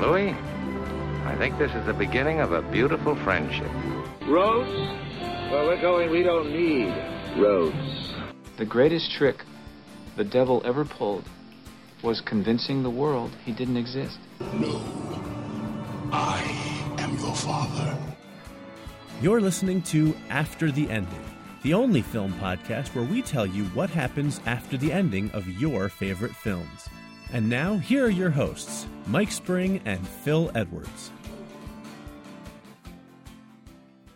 Louis, I think this is the beginning of a beautiful friendship. Roads? Well, we're going, we don't need roads. The greatest trick the devil ever pulled was convincing the world he didn't exist. No. I am your father. You're listening to After the Ending, the only film podcast where we tell you what happens after the ending of your favorite films. And now, here are your hosts, Mike Spring and Phil Edwards.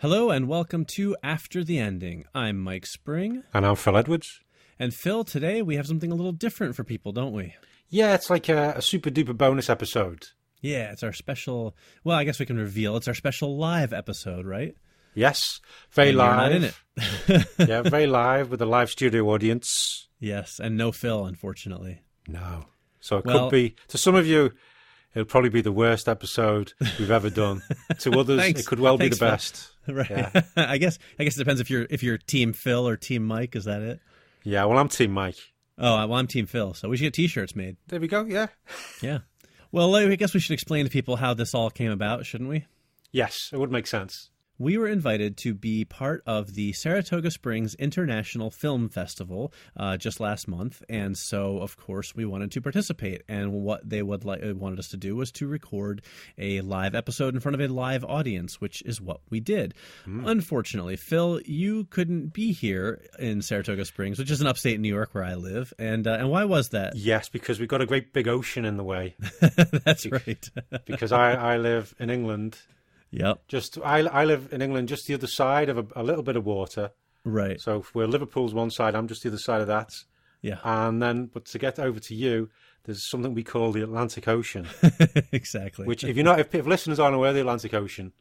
Hello, and welcome to After the Ending. I'm Mike Spring. And I'm Phil Edwards. And Phil, today we have something a little different for people, don't we? Yeah, it's like a, a super duper bonus episode. Yeah, it's our special. Well, I guess we can reveal it's our special live episode, right? Yes, very And live. not in it. yeah, very live with a live studio audience. yes, and no Phil, unfortunately. No, so it Well- could be to some of you. It'll probably be the worst episode we've ever done. to others, it could well Thanks, be the best. Right. Yeah. I guess. I guess it depends if you're if you're Team Phil or Team Mike. Is that it? Yeah, well, I'm Team Mike. Oh, well, I'm Team Phil, so we should get T-shirts made. There we go. Yeah. Yeah. Well, I guess we should explain to people how this all came about, shouldn't we? Yes, it would make sense. We were invited to be part of the Saratoga Springs International Film Festival uh, just last month, and so of course we wanted to participate. And what they would like wanted us to do was to record a live episode in front of a live audience, which is what we did. Unfortunately, Phil, you couldn't be here in Saratoga Springs, which is in upstate New York where I live. And uh, and why was that? Yes, because we've got a great big ocean in the way. That's right. Because I, I live in England. Yep. Just I, I live in England, just the other side of a, a little bit of water. Right. So if we're Liverpool's one side, I'm just the other side of that. Yeah. And then, but to get over to you, there's something we call the Atlantic Ocean, exactly. which, if you're not, if, if listeners aren't aware of the Atlantic Ocean,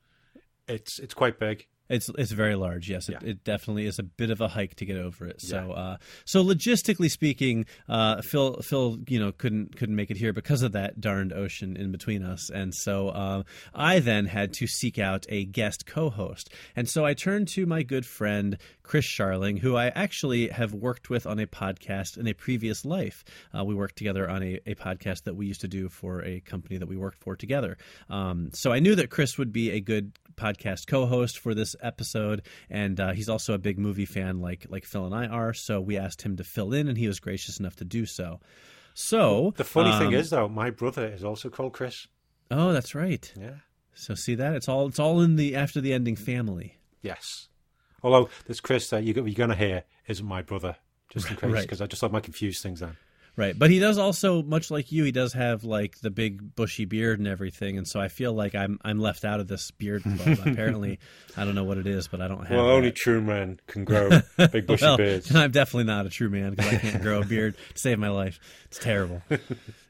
it's it's quite big. It's it's very large. Yes, it, Yeah. it definitely is a bit of a hike to get over it. So uh, so logistically speaking, uh, Phil Phil you know couldn't couldn't make it here because of that darned ocean in between us, and so uh, I then had to seek out a guest co-host, and so I turned to my good friend Chris Sharling, who I actually have worked with on a podcast in a previous life. Uh, we worked together on a, a podcast that we used to do for a company that we worked for together. Um, so I knew that Chris would be a good podcast co-host for this episode, and uh, he's also a big movie fan, like like Phil and I are. So we asked him to fill in, and he was gracious enough to do so. So The funny thing um, is, though, my brother is also called Chris. oh, that's right. Yeah. So see that it's all it's all in the after the ending family. Yes. Although this Chris that you, you're going to hear isn't my brother, just in case, Right. because I just thought I might confuse things then. Right, but he does also, much like you, he does have like the big bushy beard and everything, and so I feel like I'm I'm left out of this beard club. Apparently, I don't know what it is, but I don't have. Well, that. only true men can grow big bushy well, beards. I'm definitely not a true man because I can't grow a beard to save my life. It's terrible.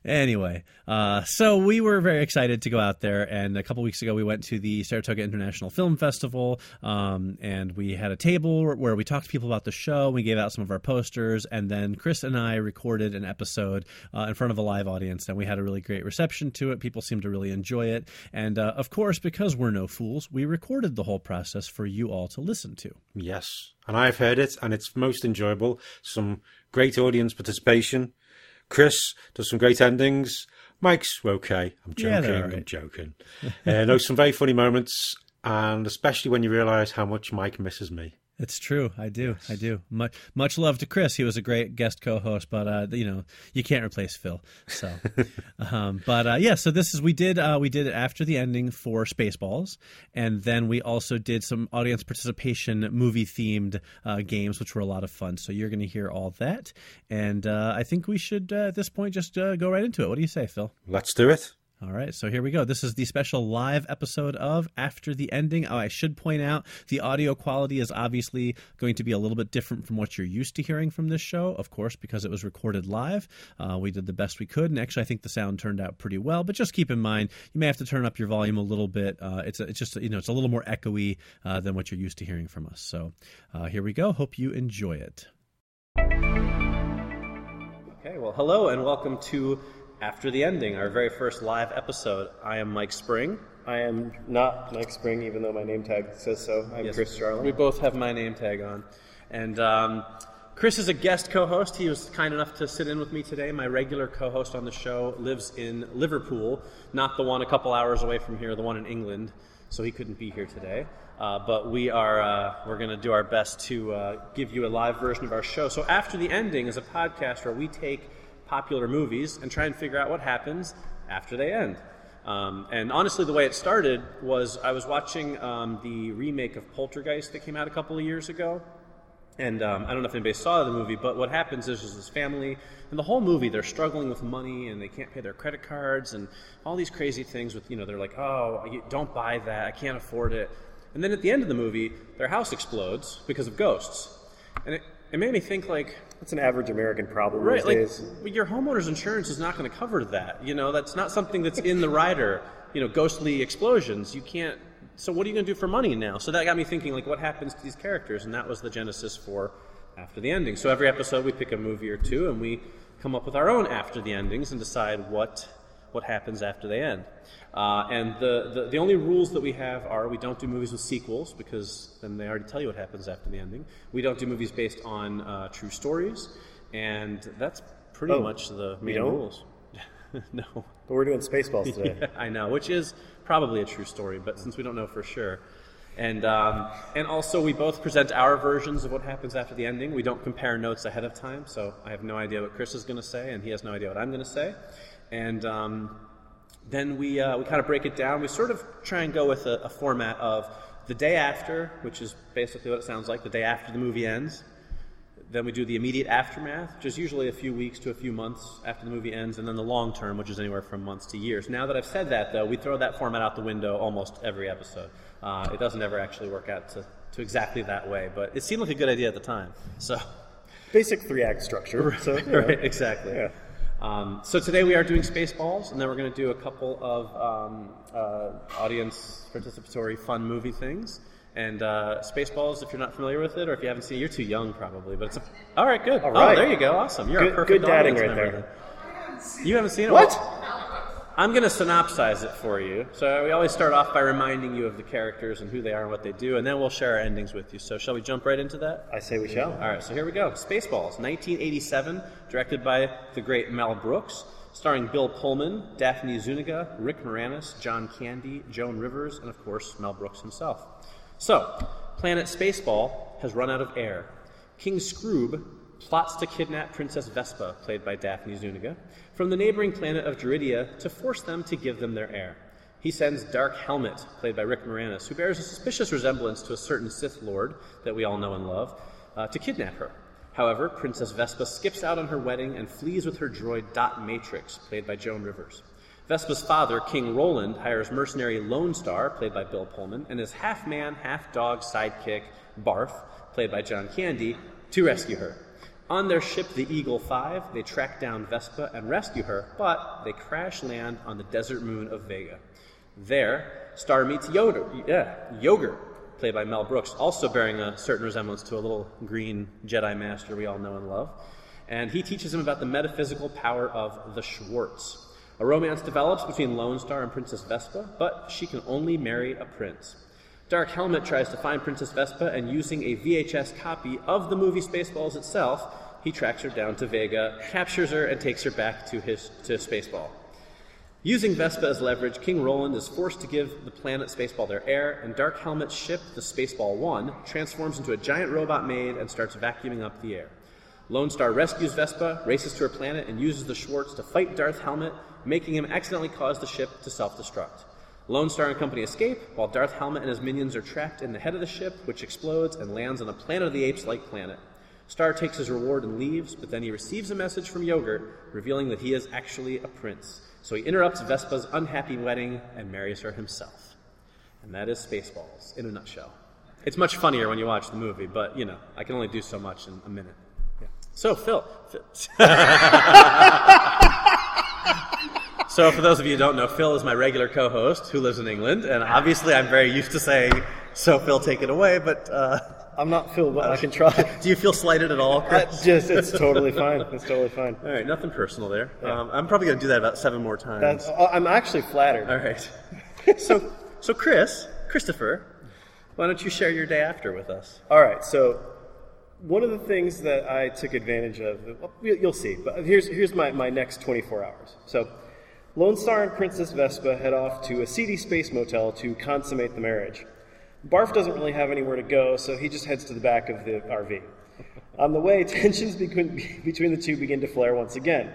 Anyway, uh, so we were very excited to go out there, and a couple weeks ago we went to the Saratoga International Film Festival, um, and we had a table where we talked to people about the show. We gave out some of our posters, and then Chris and I recorded an episode uh, in front of a live audience, and we had a really great reception to it. People seemed to really enjoy it, and uh, of course, because we're no fools, we recorded the whole process for you all to listen to. Yes. And I've heard it, and it's most enjoyable. Some great audience participation. Chris does some great endings. Mike's okay. I'm joking. they're all I'm joking. uh, no, some very funny moments, and especially when you realise how much Mike misses me. It's true. I do. I do. Much much love to Chris. He was a great guest co-host, but uh, you know you can't replace Phil. So, um, but uh, yeah. So this is we did uh, we did it after the ending for Spaceballs, and then we also did some audience participation movie themed uh, games, which were a lot of fun. So you're going to hear all that, and uh, I think we should uh, at this point just uh, go right into it. What do you say, Phil? Let's do it. All right, so here we go. This is the special live episode of After the Ending. Oh, I should point out the audio quality is obviously going to be a little bit different from what you're used to hearing from this show, of course, because it was recorded live. Uh, we did the best we could, and actually, I think the sound turned out pretty well. But just keep in mind, you may have to turn up your volume a little bit. Uh, it's it's just you know it's a little more echoey uh, than what you're used to hearing from us. So uh, here we go. Hope you enjoy it. Okay, well, hello and welcome to After the Ending, our very first live episode. I am Mike Spring. I am not Mike Spring, even though my name tag says so. I'm Yes. Chris Charlin. We both have my name tag on. And um, Chris is a guest co-host. He was kind enough to sit in with me today. My regular co-host on the show lives in Liverpool, not the one a couple hours away from here, the one in England. So he couldn't be here today. Uh, but we are uh, we're going to do our best to uh, give you a live version of our show. So after the ending is a podcast where we take popular movies and try and figure out what happens after they end. Um, and honestly, the way it started was I was watching um, the remake of Poltergeist that came out a couple of years ago. And um, I don't know if anybody saw the movie, but what happens is there's this family, and the whole movie they're struggling with money, and they can't pay their credit cards, and all these crazy things. With you know, they're like, "Oh, don't buy that. I can't afford it." And then at the end of the movie, their house explodes because of ghosts, and it, it made me think like, That's an average American problem right, these like days. your homeowner's insurance is not going to cover that. You know, that's not something that's in the rider. You know, ghostly explosions. You can't. So what are you going to do for money now? So that got me thinking, like, what happens to these characters? And that was the genesis for after the ending. So every episode we pick a movie or two, and we come up with our own after the endings and decide what what happens after they end. Uh, and the, the the only rules that we have are we don't do movies with sequels because then they already tell you what happens after the ending. We don't do movies based on uh, true stories, and that's pretty Oh, much the main rules. no. But we're doing Spaceballs today. Yeah, I know, which is probably a true story, but since we don't know for sure. And, um, and also, we both present our versions of what happens after the ending. We don't compare notes ahead of time, so I have no idea what Chris is going to say, and he has no idea what I'm going to say. And um, then we, uh, we kind of break it down. We sort of try and go with a, a format of the day after, which is basically what it sounds like the day after the movie ends. Then we do the immediate aftermath, which is usually a few weeks to a few months after the movie ends, and then the long term, which is anywhere from months to years. Now that I've said that, though, we throw that format out the window almost every episode. Uh, it doesn't ever actually work out to, to exactly that way, but it seemed like a good idea at the time. So, Basic three act structure. So, right, exactly. Yeah. Um, so today we are doing Spaceballs, and then we're going to do a couple of um, uh, audience participatory fun movie things. And uh, Spaceballs, if you're not familiar with it, or if you haven't seen it, you're too young probably. But it's a all right, good. All right. Oh, there you go. Awesome. You're a Good- perfect good dadding right there. then. You haven't seen it? What? I'm going to synopsize it for you. So we always start off by reminding you of the characters and who they are and what they do, and then we'll share our endings with you. So shall we jump right into that? I say we shall. All right, so here we go. Spaceballs, 1987, directed by the great Mel Brooks, starring Bill Pullman, Daphne Zuniga, Rick Moranis, John Candy, Joan Rivers, and of course Mel Brooks himself. So, planet Spaceball has run out of air. King Skroob plots to kidnap Princess Vespa, played by Daphne Zuniga, from the neighboring planet of Druidia to force them to give them their air. He sends Dark Helmet, played by Rick Moranis, who bears a suspicious resemblance to a certain Sith Lord that we all know and love, uh, to kidnap her. However, Princess Vespa skips out on her wedding and flees with her droid Dot Matrix, played by Joan Rivers. Vespa's father, King Roland, hires mercenary Lone Star, played by Bill Pullman, and his half man, half dog sidekick, Barf, played by John Candy, to rescue her. On their ship, the Eagle 5, they track down Vespa and rescue her, but they crash land on the desert moon of Vega. There, Star meets Yoder, yeah, Yogurt, played by Mel Brooks, also bearing a certain resemblance to a little green Jedi master we all know and love. And he teaches him about the metaphysical power of the Schwartz. A romance develops between Lone Star and Princess Vespa, but she can only marry a prince. Dark Helmet tries to find Princess Vespa, and using a VHS copy of the movie Spaceballs itself, he tracks her down to Vega, captures her, and takes her back to his to Spaceball. Using Vespa as leverage, King Roland is forced to give the planet Spaceball their air, and Dark Helmet's ship, the Spaceball 1, transforms into a giant robot maid and starts vacuuming up the air. Lone Star rescues Vespa, races to her planet, and uses the Schwartz to fight Darth Helmet, making him accidentally cause the ship to self destruct. Lone Star and company escape, while Darth Helmet and his minions are trapped in the head of the ship, which explodes and lands on a Planet of the Apes like planet. Star takes his reward and leaves, but then he receives a message from Yogurt revealing that he is actually a prince. So he interrupts Vespa's unhappy wedding and marries her himself. And that is Spaceballs in a nutshell. It's much funnier when you watch the movie, but you know, I can only do so much in a minute. Yeah. So, Phil. Phil- so, for those of you who don't know, Phil is my regular co host who lives in England, and obviously I'm very used to saying, So, Phil, take it away, but uh, I'm not Phil, but I can try. do you feel slighted at all, Chris? just, it's totally fine. It's totally fine. All right, nothing personal there. Um, I'm probably going to do that about seven more times. That's, uh, I'm actually flattered. All right. so, so Chris, Christopher, why don't you share your day after with us? All right, so one of the things that I took advantage of, you'll see, but here's, here's my, my next 24 hours. So, Lone Star and Princess Vespa head off to a seedy space motel to consummate the marriage. Barf doesn't really have anywhere to go, so he just heads to the back of the RV. On the way, tensions between, between the two begin to flare once again.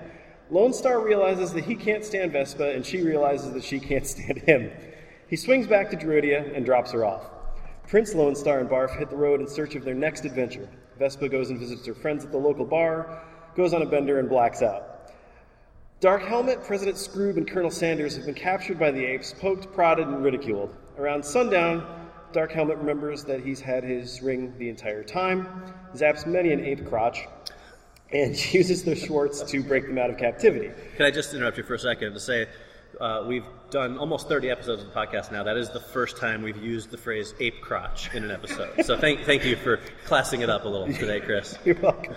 Lone Star realizes that he can't stand Vespa, and she realizes that she can't stand him. He swings back to Druidia and drops her off. Prince Lone Star and Barf hit the road in search of their next adventure. Vespa goes and visits her friends at the local bar, goes on a bender, and blacks out. Dark Helmet, President Skroob, and Colonel Sanders have been captured by the apes, poked, prodded, and ridiculed. Around sundown, Dark Helmet remembers that he's had his ring the entire time, zaps many an ape crotch, and uses the Schwartz to break them out of captivity. Can I just interrupt you for a second to say uh, we've done almost 30 episodes of the podcast now. That is the first time we've used the phrase ape crotch in an episode. So thank, thank you for classing it up a little today, Chris. You're welcome.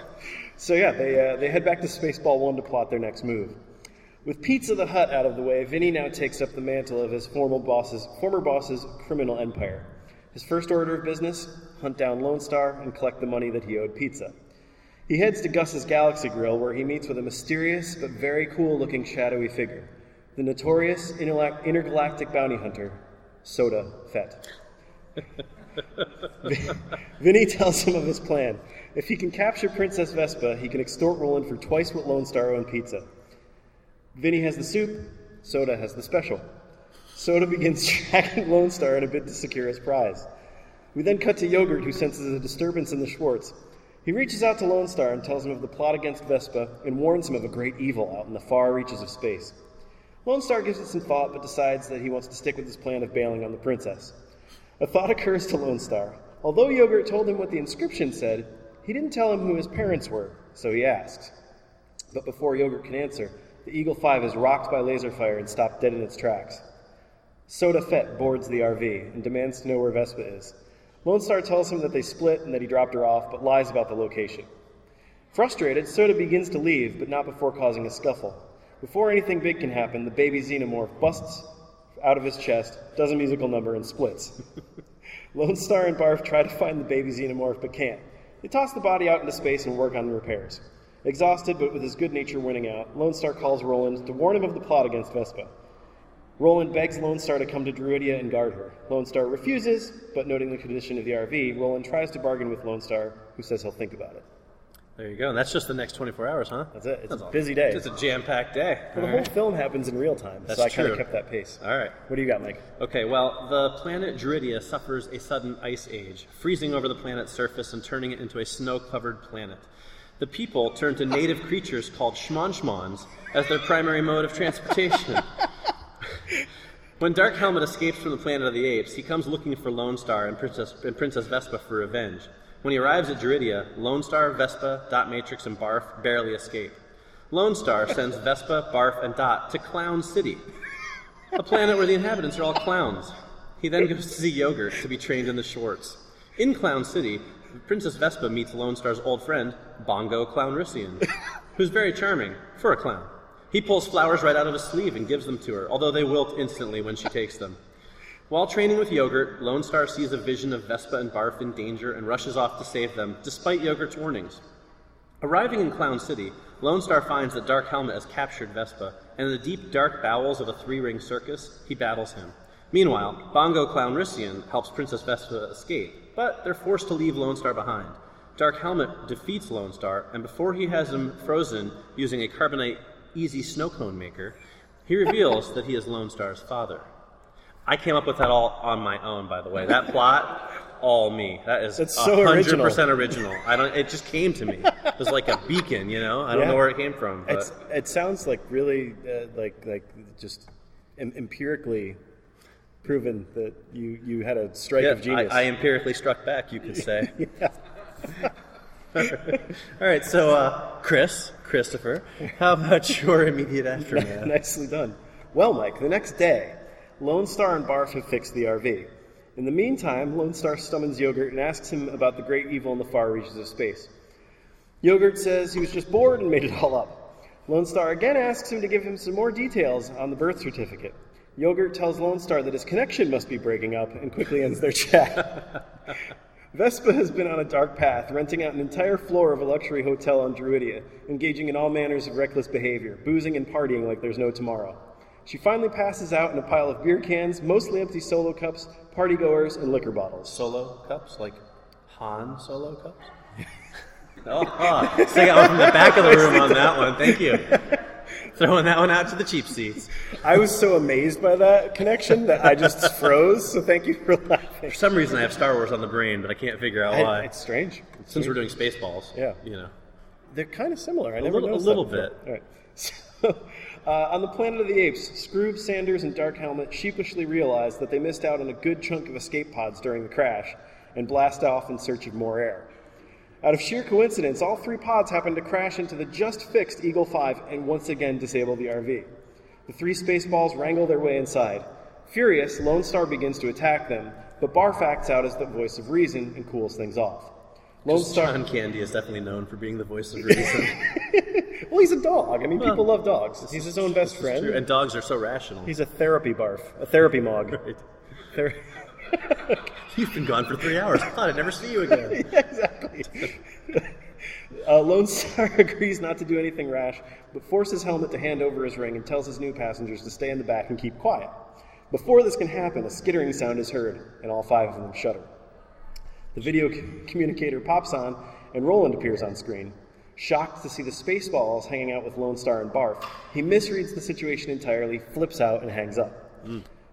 So yeah, they uh, they head back to Spaceball One to plot their next move. With Pizza the Hut out of the way, Vinny now takes up the mantle of his former boss's former boss's criminal empire. His first order of business: hunt down Lone Star and collect the money that he owed Pizza. He heads to Gus's Galaxy Grill, where he meets with a mysterious but very cool-looking shadowy figure, the notorious intergalactic bounty hunter, Soda Fett. Vinny tells him of his plan. If he can capture Princess Vespa, he can extort Roland for twice what Lone Star owned pizza. Vinny has the soup, Soda has the special. Soda begins tracking Lone Star in a bid to secure his prize. We then cut to Yogurt, who senses a disturbance in the Schwartz. He reaches out to Lone Star and tells him of the plot against Vespa and warns him of a great evil out in the far reaches of space. Lone Star gives it some thought but decides that he wants to stick with his plan of bailing on the princess. A thought occurs to Lone Star. Although Yogurt told him what the inscription said, he didn't tell him who his parents were, so he asks. But before Yogurt can answer, the Eagle 5 is rocked by laser fire and stopped dead in its tracks. Soda Fett boards the RV and demands to know where Vespa is. Lone Star tells him that they split and that he dropped her off, but lies about the location. Frustrated, Soda begins to leave, but not before causing a scuffle. Before anything big can happen, the baby xenomorph busts out of his chest, does a musical number, and splits. Lone Star and Barf try to find the baby xenomorph, but can't. They toss the body out into space and work on the repairs. Exhausted, but with his good nature winning out, Lone Star calls Roland to warn him of the plot against Vespa. Roland begs Lone Star to come to Druidia and guard her. Lone Star refuses, but noting the condition of the RV, Roland tries to bargain with Lone Star, who says he'll think about it. There you go. And that's just the next 24 hours, huh? That's it. It's That's a busy day. It's a jam-packed day. Well, the whole film happens in real time, That's so I kind of kept that pace. All right. What do you got, Mike? Okay, well, the planet Druidia suffers a sudden ice age, freezing over the planet's surface and turning it into a snow covered planet. The people turn to native creatures called schmonschmons as their primary mode of transportation. when Dark Helmet escapes from the planet of the apes, he comes looking for Lone Star and Princess, and Princess Vespa for revenge. When he arrives at Druidia, Lone Star, Vespa, Dot Matrix, and Barf barely escape. Lone Star sends Vespa, Barf, and Dot to Clown City, a planet where the inhabitants are all clowns. He then goes to see Yogurt to be trained in the Schwartz. In Clown City, Princess Vespa meets Lone Star's old friend, Bongo Clownrissian, who's very charming for a clown. He pulls flowers right out of his sleeve and gives them to her, although they wilt instantly when she takes them. While training with Yogurt, Lone Star sees a vision of Vespa and Barf in danger and rushes off to save them, despite Yogurt's warnings. Arriving in Clown City, Lone Star finds that Dark Helmet has captured Vespa, and in the deep, dark bowels of a three ring circus, he battles him. Meanwhile, Bongo Clownrissian helps Princess Vespa escape, but they're forced to leave Lone Star behind. Dark Helmet defeats Lone Star, and before he has him frozen using a carbonite easy snow cone maker, he reveals that he is Lone Star's father. I came up with that all on my own, by the way. That plot, all me. That is That's so original. percent original. I don't. It just came to me. It was like a beacon, you know. I don't Yeah. know where it came from, but It's, it sounds like really uh, like like just em- empirically proven that you you had a strike yeah, of genius. I, I empirically struck back. You could say. all right, so uh, Chris, Christopher, how about your immediate aftermath? Nicely done. Well, Mike, the next day, Lone Star and Barf have fixed the RV. In the meantime, Lone Star summons Yogurt and asks him about the great evil in the far reaches of space. Yogurt says he was just bored and made it all up. Lone Star again asks him to give him some more details on the birth certificate. Yogurt tells Lone Star that his connection must be breaking up and quickly ends their chat. Vespa has been on a dark path, renting out an entire floor of a luxury hotel on Druidia, engaging in all manners of reckless behavior, boozing and partying like there's no tomorrow. She finally passes out in a pile of beer cans, mostly empty solo cups, partygoers, and liquor bottles. Solo cups, like Han Solo cups. oh, so I got one from the back of the room on that one. Thank you. Throwing that one out to the cheap seats. I was so amazed by that connection that I just froze, so thank you for laughing. For some reason, I have Star Wars on the brain, but I can't figure out I- why. it's strange. It's Since we're strange. doing Spaceballs, Yeah. you know. They're kind of similar. I A never little- a little bit. All right. So, uh, on the planet of the apes, Skroob, Sanders, and Dark Helmet sheepishly realize that they missed out on a good chunk of escape pods during the crash and blast off in search of more air. Out of sheer coincidence, all three pods happen to crash into the just fixed Eagle 5 and once again disable the RV. The three Spaceballs wrangle their way inside. Furious, Lone Star begins to attack them, but Barf acts out as the voice of reason and cools things off. Lone Just Star. John Candy is definitely known for being the voice of reason. Well, he's a dog. I mean, Well, people love dogs. He's his own best friend. True, and dogs are so rational. He's a therapy barf, a therapy mog. Right. Ther- You've been gone for three hours. I thought I'd never see you again. exactly. uh, Lone Star agrees not to do anything rash, but forces Helmet to hand over his ring and tells his new passengers to stay in the back and keep quiet. Before this can happen, a skittering sound is heard, and all five of them shudder. The video c- communicator pops on, and Roland appears on screen. Shocked to see the Spaceballs hanging out with Lone Star and Barf, he misreads the situation entirely, flips out, and hangs up.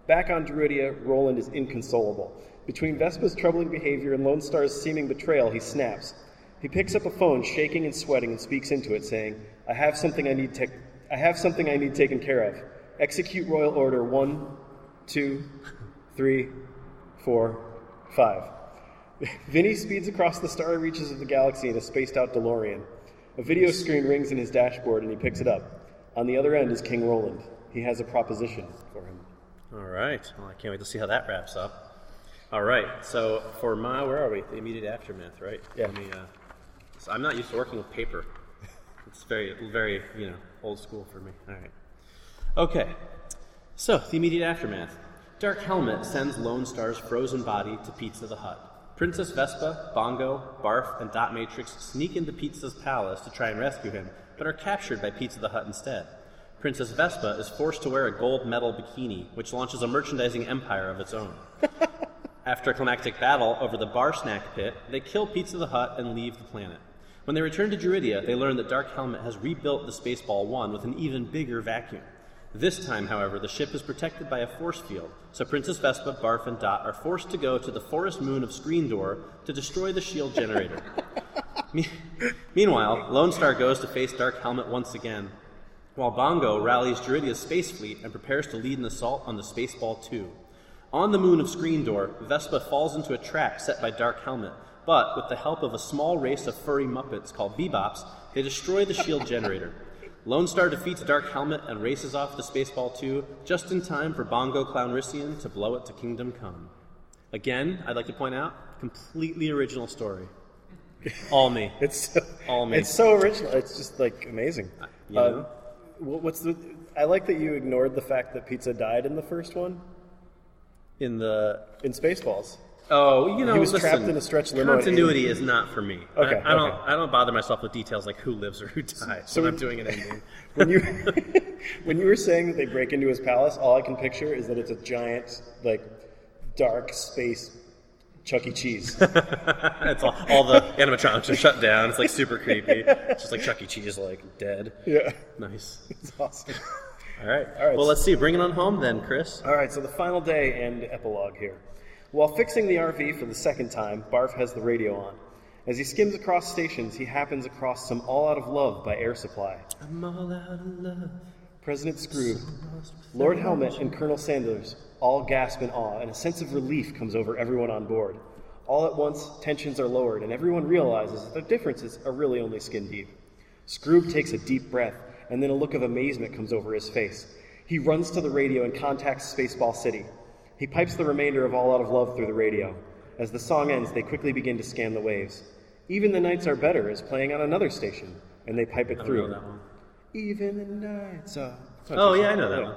Back on Druidia, Roland is inconsolable. Between Vespa's troubling behavior and Lone Star's seeming betrayal, he snaps. He picks up a phone, shaking and sweating, and speaks into it, saying, "I have something I need. Te- I have something I need taken care of. Execute Royal Order one, two, three, four, five. Vinny speeds across the starry reaches of the galaxy in a spaced out DeLorean. A video screen rings in his dashboard and he picks it up. On the other end is King Roland. He has a proposition. All right. Well, I can't wait to see how that wraps up. All right. So for my, where are we? The immediate aftermath, right? Yeah. Let me, uh, so I'm not used to working with paper. It's very, very, you know, old school for me. All right. Okay. So the immediate aftermath. Dark Helmet sends Lone Star's frozen body to Pizza the Hut. Princess Vespa, Bongo, Barf, and Dot Matrix sneak into Pizza's palace to try and rescue him, but are captured by Pizza the Hut instead. Princess Vespa is forced to wear a gold medal bikini, which launches a merchandising empire of its own. After a climactic battle over the bar snack pit, they kill Pizza the Hut and leave the planet. When they return to Druidia, they learn that Dark Helmet has rebuilt the Spaceball 1 with an even bigger vacuum. This time, however, the ship is protected by a force field, so Princess Vespa, Barf, and Dot are forced to go to the forest moon of Screen Door to destroy the shield generator. Me- Meanwhile, Lone Star goes to face Dark Helmet once again, while Bongo rallies Druidia's space fleet and prepares to lead an assault on the Spaceball 2. On the moon of Screen Door, Vespa falls into a trap set by Dark Helmet, but with the help of a small race of furry Muppets called Bebops, they destroy the shield generator. Lone Star defeats Dark Helmet and races off the Spaceball 2 just in time for Bongo Clownrissian to blow it to Kingdom Come. Again, I'd like to point out, completely original story. All me. It's so, All me. it's so original. It's just like amazing. you Uh, know? wh- what's the? I like that you ignored the fact that Pizza died in the first one In the in Spaceballs. Oh, you know, He was listen, trapped in a stretch limo Continuity is not for me. Okay, I, I don't. okay. I don't bother myself with details like who lives or who dies So when when- I'm doing an ending. When you when you were saying that they break into his palace, all I can picture is that it's a giant, like, dark space Chuck E. Cheese. it's all, all the animatronics are shut down. It's like super creepy. It's just like Chuck E. Cheese, like dead. yeah, Nice. it's awesome. All right. All right. Well, let's see. Bring it on home then, Chris. All right, so the final day and epilogue here. While fixing the RV for the second time, Barf has the radio on. As he skims across stations, he happens across some All Out of Love by Air Supply. I'm all out of love. President Scrooge, Lord Helmet, and Colonel Sanders all gasp in awe, and a sense of relief comes over everyone on board. All at once, tensions are lowered, and everyone realizes that their differences are really only skin deep. Scrooge takes a deep breath, and then a look of amazement comes over his face. He runs to the radio and contacts Spaceball City. He pipes the remainder of All Out of Love through the radio. As the song ends, they quickly begin to scan the waves. Even the Nights Are Better is playing on another station, and they pipe it through. know that one. Even the nights are. Oh yeah, I know that one.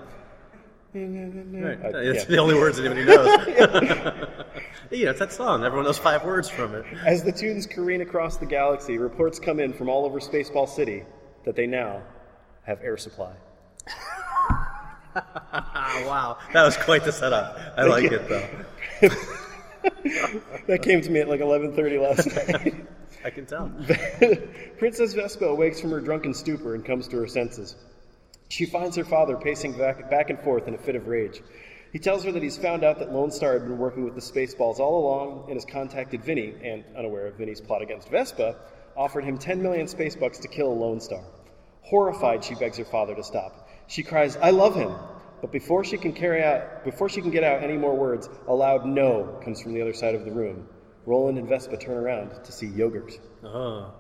Right. Uh, It's yeah. the only words anybody knows. you know, it's that song. Everyone knows five words from it. As the tunes careen across the galaxy, reports come in from all over Spaceball City that they now have air supply. Wow. That was quite the setup. I like it, though. That came to me at like 11:30 last night. I can tell. Princess Vespa awakes from her drunken stupor and comes to her senses. She finds her father pacing back, back and forth in a fit of rage. He tells her that he's found out that Lone Star had been working with the Spaceballs all along and has contacted Vinny, and, unaware of Vinny's plot against Vespa, offered him 10 million space bucks to kill Lone Star. Horrified, she begs her father to stop. She cries, I love him! But before she can carry out, before she can get out any more words, a loud no comes from the other side of the room. Roland and Vespa turn around to see Yogurt. Oh.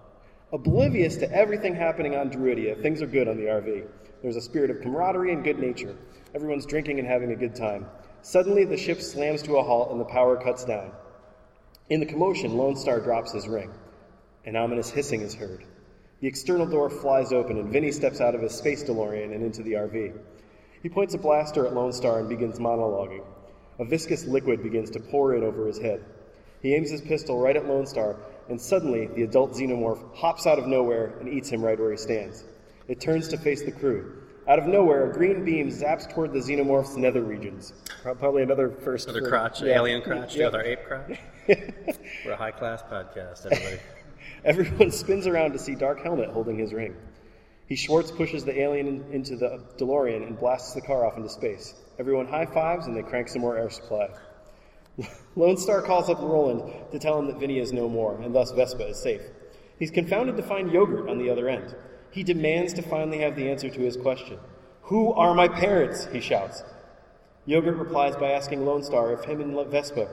Oblivious to everything happening on Druidia, things are good on the RV. There's a spirit of camaraderie and good nature. Everyone's drinking and having a good time. Suddenly, the ship slams to a halt and the power cuts down. In the commotion, Lone Star drops his ring. An ominous hissing is heard. The external door flies open and Vinny steps out of his space DeLorean and into the RV. He points a blaster at Lone Star and begins monologuing. A viscous liquid begins to pour in over his head. He aims his pistol right at Lone Star, and suddenly the adult xenomorph hops out of nowhere and eats him right where he stands. It turns to face the crew. Out of nowhere, a green beam zaps toward the xenomorph's nether regions. Probably another first. Another for- crotch, yeah. alien crotch, Yeah. our ape crotch. We're a high class podcast, everybody. Everyone spins around to see Dark Helmet holding his ring. He Schwartz pushes the alien into the DeLorean and blasts the car off into space. Everyone high fives and they crank some more air supply. Lone Star calls up Roland to tell him that Vinny is no more, and thus Vespa is safe. He's confounded to find Yogurt on the other end. He demands to finally have the answer to his question. Who are my parents? he shouts. Yogurt replies by asking Lone Star if him and Vespa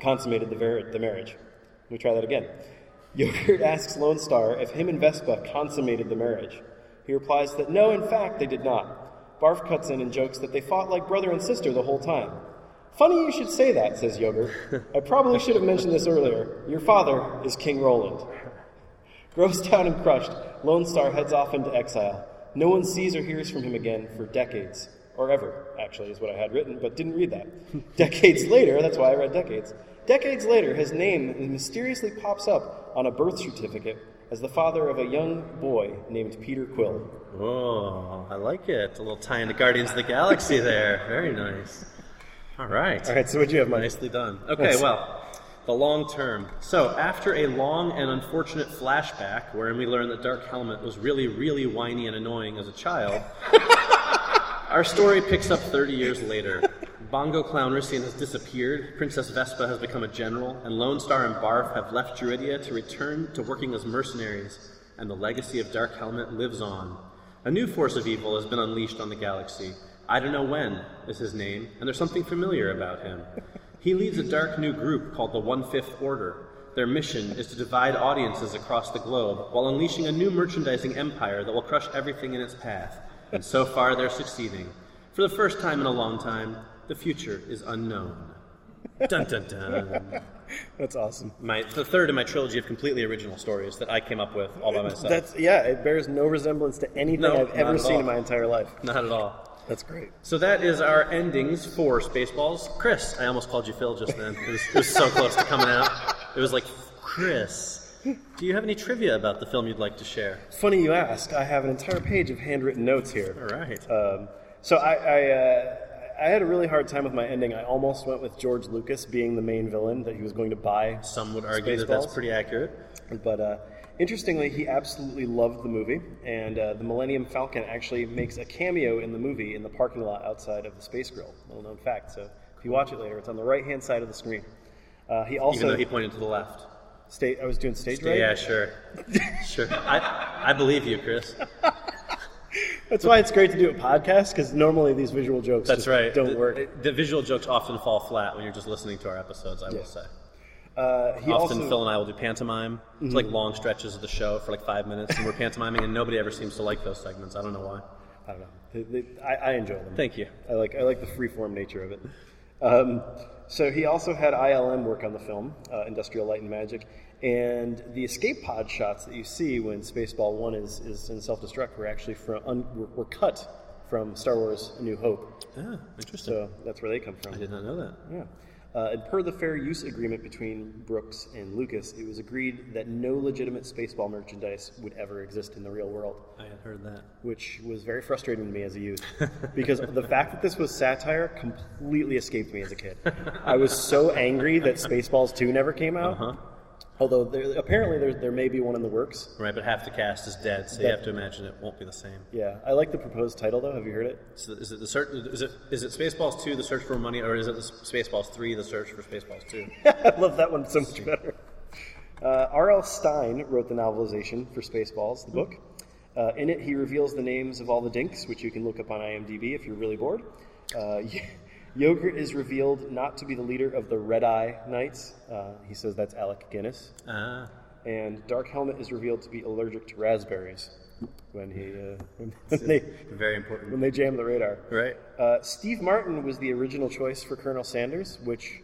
consummated the, ver- the marriage. Let me try that again. Yogurt asks Lone Star if him and Vespa consummated the marriage. He replies that no, in fact, they did not. Barf cuts in and jokes that they fought like brother and sister the whole time. Funny you should say that, says Yogurt. I probably should have mentioned this earlier. Your father is King Roland. Grossed down and crushed, Lone Star heads off into exile. No one sees or hears from him again for decades. Or ever, actually, is what I had written, but didn't read that. decades later, that's why I read decades. Decades later, his name mysteriously pops up on a birth certificate as the father of a young boy named Peter Quill. Oh, I like it. A little tie into Guardians of the Galaxy there. Very nice. All right. All right, so what do you have, Mike? Nicely done. Okay, well, the long term. So, after a long and unfortunate flashback wherein we learn that Dark Helmet was really, really whiny and annoying as a child, our story picks up 30 years later. Bongo Clown Rissian has disappeared, Princess Vespa has become a general, and Lone Star and Barf have left Druidia to return to working as mercenaries, and the legacy of Dark Helmet lives on. A new force of evil has been unleashed on the galaxy. I don't know when is his name, and there's something familiar about him. He leads a dark new group called the One Fifth Order. Their mission is to divide audiences across the globe while unleashing a new merchandising empire that will crush everything in its path. And so far, they're succeeding. For the first time in a long time, the future is unknown. Dun dun dun. That's awesome. My, the third in my trilogy of completely original stories that I came up with all by myself. That's yeah, it bears no resemblance to anything No, I've ever seen all. in my entire life. Not at all. That's great. So that is our endings for Spaceballs. Chris, I almost called you Phil just then. It was, it was so close to coming out. It was like, Chris, do you have any trivia about the film you'd like to share? Funny you ask. I have an entire page of handwritten notes here. All right. Um, so I I, uh, I had a really hard time with my ending. I almost went with George Lucas being the main villain that he was going to buy. Some would argue that that's pretty accurate. But uh, interestingly, he absolutely loved the movie, and uh, the Millennium Falcon actually makes a cameo in the movie in the parking lot outside of the Space Grill. Little known fact. So if you watch it later, it's on the right hand side of the screen. Uh, he also Even though he pointed to the left. State. I was doing stage right. Yeah, sure. Sure. I, I believe you, Chris. That's why it's great to do a podcast because normally these visual jokes That's right. don't the, work. The visual jokes often fall flat when you're just listening to our episodes, I will say. Uh, he Often also Mm-hmm. Phil and I will do pantomime. It's like long stretches of the show for like five minutes, and we're pantomiming, and nobody ever seems to like those segments. I don't know why. I don't know. They, they, I, I enjoy them. Thank you. I like I like the freeform nature of it. Um, so he also had ILM work on the film, uh, Industrial Light and Magic, and the escape pod shots that you see when Spaceball One is, is in self destruct were actually from un, were, were cut from Star Wars: A New Hope. Ah, interesting. So that's where they come from. I did not know that. Yeah. Uh, and per the fair use agreement between Brooks and Lucas, it was agreed that no legitimate Spaceball merchandise would ever exist in the real world, I had heard that. which was very frustrating to me as a youth because the fact that this was satire completely escaped me as a kid. I was so angry that Spaceballs 2 never came out. Uh-huh. Although there, apparently there, there may be one in the works. Right, but half the cast is dead, so you have to imagine it won't be the same. Yeah, I like the proposed title though. Have you heard it? So is it the search? Is it is it Spaceballs two, the search for money, or is it the Spaceballs three, the search for Spaceballs two? I love that one so much better. Uh, R.L. Stine wrote the novelization for Spaceballs, the book. Uh, in it, he reveals the names of all the dinks, which you can look up on IMDb if you're really bored. Uh, Yogurt is revealed not to be the leader of the Red Eye Knights. Uh, he says that's Alec Guinness. Ah, And Dark Helmet is revealed to be allergic to raspberries when he uh, when, when they very important. when they jam the radar. Right. Uh, Steve Martin was the original choice for Colonel Sanders, which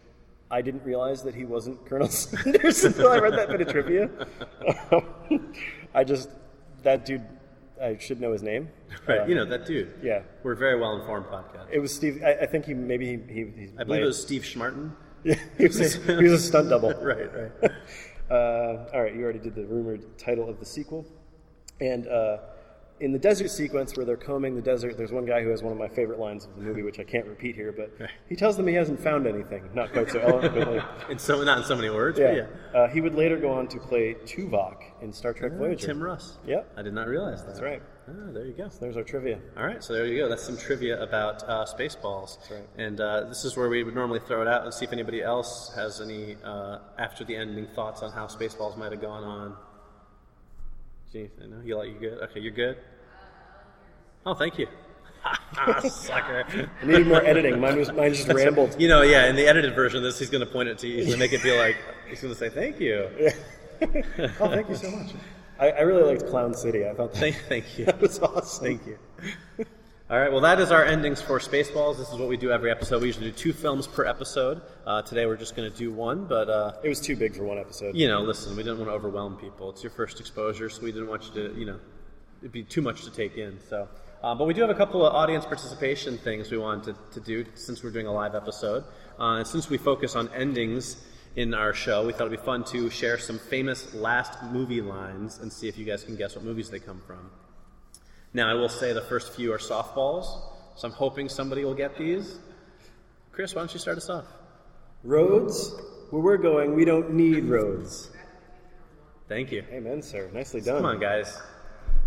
I didn't realize that he wasn't Colonel Sanders until I read that bit of trivia. Um, I just that dude. I should know his name. Right, Uh, you know that dude. Yeah. we're a very well informed podcast. It was Steve. I, I think he maybe he. he, he I believe it was Steve Schmartin. Yeah, he was, a, he was a stunt double. Right, right. Uh, all right, you already did the rumored title of the sequel. And uh, in the desert sequence where they're combing the desert, there's one guy who has one of my favorite lines of the movie, which I can't repeat here, but he tells them he hasn't found anything. Not quite so eloquently. In so not in so many words, Yeah. yeah. Uh, he would later go on to play Tuvok in Star Trek Voyager. Tim Russ. Yep. I did not realize that. That's right. Ah, there you go. There's our trivia. All right, so there you go. That's some trivia about uh, Spaceballs. That's right. And uh, this is where we would normally throw it out and see if anybody else has any uh, after the ending thoughts on how Spaceballs might have gone on. I know you like you good. Okay, you're good. Oh, thank you. Ah, sucker. I needed more editing. Mine was mine just rambled. You know, yeah. In the edited version of this, he's going to point it to you. He's going to make it be like he's going to say thank you. Oh, thank you so much. I, I really liked Clown City. I thought that, Thank, thank you. that was awesome. Thank you. All right, well, that is our endings for Spaceballs. This is what we do every episode. We usually do two films per episode. Uh, today we're just going to do one, but, uh, It was too big for one episode. you know, listen, we didn't want to overwhelm people. It's your first exposure, so we didn't want you to, you know, it'd be too much to take in. So, uh, but we do have a couple of audience participation things we wanted to, to do since we're doing a live episode. Uh, and since we focus on endings in our show, we thought it'd be fun to share some famous last movie lines and see if you guys can guess what movies they come from. Now, I will say the first few are softballs, so I'm hoping somebody will get these. Chris, why don't you start us off? Roads? Where we're going, we don't need roads. Thank you. Amen, sir. Nicely done. Come on, guys.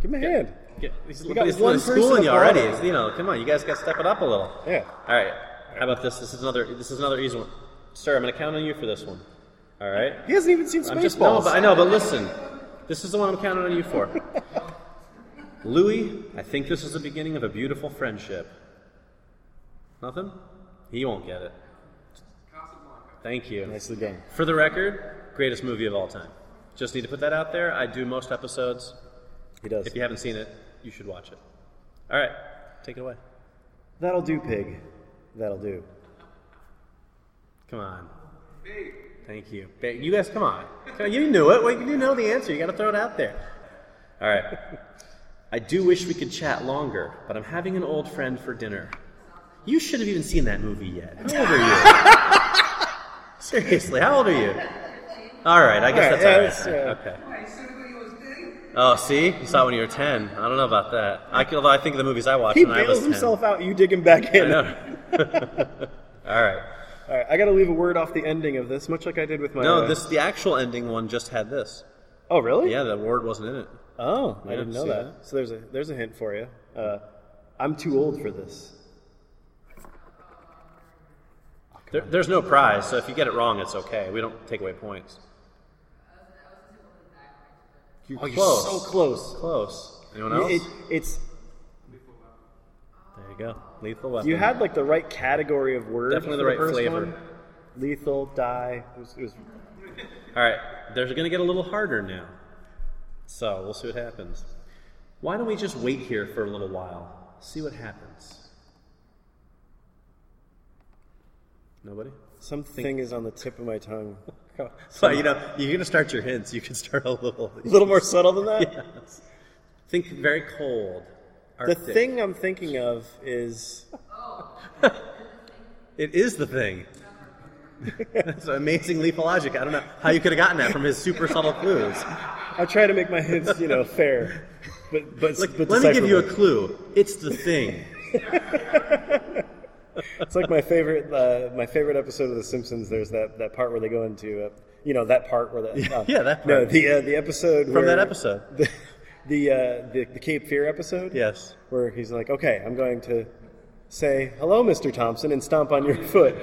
Give me a hand. Get, he's, We got he's one schooling you already. It's, You know, come on, you guys got to step it up a little. Yeah. All right. How about this? This is another. This is another easy one. Sir, I'm going to count on you for this one. All right. He hasn't even seen Spaceballs. I'm just no, but I know. But listen, this is the one I'm counting on you for. Louis, I think this is the beginning of a beautiful friendship. Nothing? He won't get it. Thank you. Nicely done. For the record, greatest movie of all time. Just need to put that out there. I do most episodes. He does. If you haven't seen it, you should watch it. All right, take it away. That'll do, pig. That'll do. Come on. Thank you. Ba- You guys, come on. You knew it. You know the answer. You got to throw it out there. All right. I do wish we could chat longer, but I'm having an old friend for dinner. You should have even seen that movie yet. How old are you? Seriously, how old are you? All right, I guess All right, that's yeah, all right. that's, yeah. Okay. Oh, see, you saw it when you were ten. I don't know about that. I can, although I think of the movies I watched He when I was bails himself out. You dig him back I in. know. all right. All right, I got to leave a word off the ending of this, much like I did with my. No, uh, this the actual ending one just had this. Oh, really? Yeah, the word wasn't in it. Oh, I Yeah, didn't know that. that? So there's a there's a hint for you. Uh, I'm too old for this. There, there's no prize, so if you get it wrong, it's okay. We don't take away points. You're Oh, you're close. so close. Close. Anyone else? It, it's there you go. Lethal weapon. you had like the right category of word. Definitely the right first flavor. one. Lethal, die. It was, it was All right, they're going to get a little harder now. So we'll see what happens. Why don't we just wait here for a little while? See what happens. Nobody? something is on the tip of my tongue. So you know, you're going to start your hints. You can start a little. A little more subtle than that. Yes. Think very cold. The thing I'm thinking of is It is the thing. That's amazing of logic. I don't know how you could have gotten that from his super subtle clues. I try to make my hints, you know, fair, but but, but let me give you a clue. It's the thing. It's like my favorite uh, my favorite episode of The Simpsons. There's that, that part where they go into uh, you know that part where the uh, yeah, that no the uh, the episode From that episode. the the, uh, the the Cape Fear episode Yes. where he's like okay I'm going to say hello Mr Thompson and stomp on your foot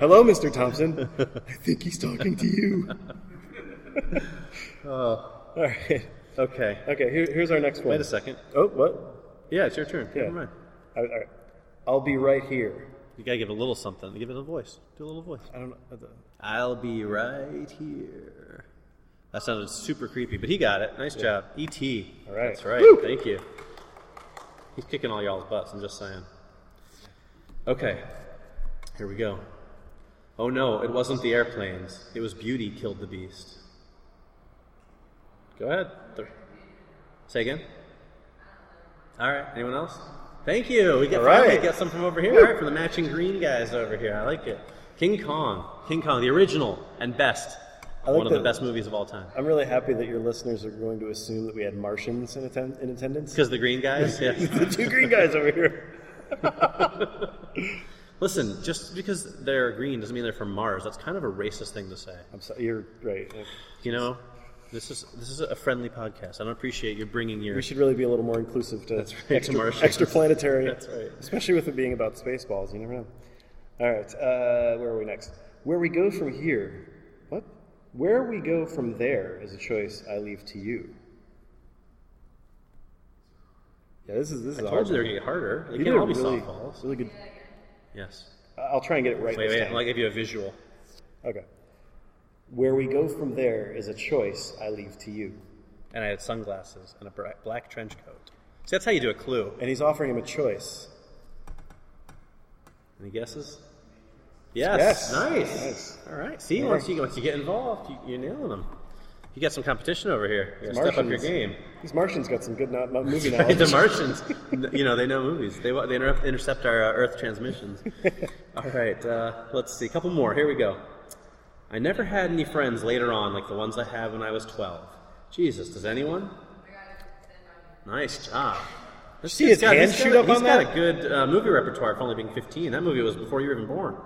hello Mr Thompson I think he's talking to you oh. all right Okay. okay here, here's our next one Wait a second. oh what Yeah, it's your turn. Yeah. Never mind. all right. I'll be right here You gotta give a little something. Give it a voice. Do a little voice. I don't know I'll be right here. That sounded super creepy, but he got it. Nice job. E.T. All right. That's right. Thank you. He's kicking all y'all's butts, I'm just saying. Okay. Here we go. Oh no, it wasn't the airplanes. It was Beauty killed the beast. Go ahead. Say again. All right. Anyone else? Thank you. We get All right. some from over here. All right, for the matching green guys over here. I like it. King Kong. King Kong, the original and best. I like One of the best movies of all time. I'm really happy that your listeners are going to assume that we had Martians in, atten- in attendance. Because the green guys. Yeah. the two green guys over here. Listen, just because they're green doesn't mean they're from Mars. That's kind of a racist thing to say. I'm sorry, you're right. You know, this is this is a friendly podcast. I don't appreciate you bringing your. We should really be a little more inclusive to, That's right, to Martians. extra planetary. That's right. Especially with it being about Spaceballs. You never know. All right, uh, where are we next? Where we go from here. What? Where we go from there is a choice I leave to you. Yeah, this is this is I told hard you they're gonna get harder. They You can't all be really, softballs. really good. Yes. I'll try and get it right Wait, this wait. time. I'll give you a visual. Okay. Where we go from there is a choice I leave to you. And I had sunglasses and a black trench coat. See, that's how you do a clue. And he's offering him a choice. Any guesses? Yes. Yes. Nice. Nice. All right. See, once you once you get involved, you, you're nailing them. You got some competition over here. You step up your game. These Martians got some good no- no- movie knowledge. the Martians, you know, they know movies. They they interrupt, intercept our uh, Earth transmissions. All right, uh, let's see. A couple more. Here we go. I never had any friends later on like the ones I had when I was 12. Jesus, does anyone? Nice job. This See his hand shoot got, up he's on got that? a good uh, movie repertoire for only being 15. That movie was before you were even born.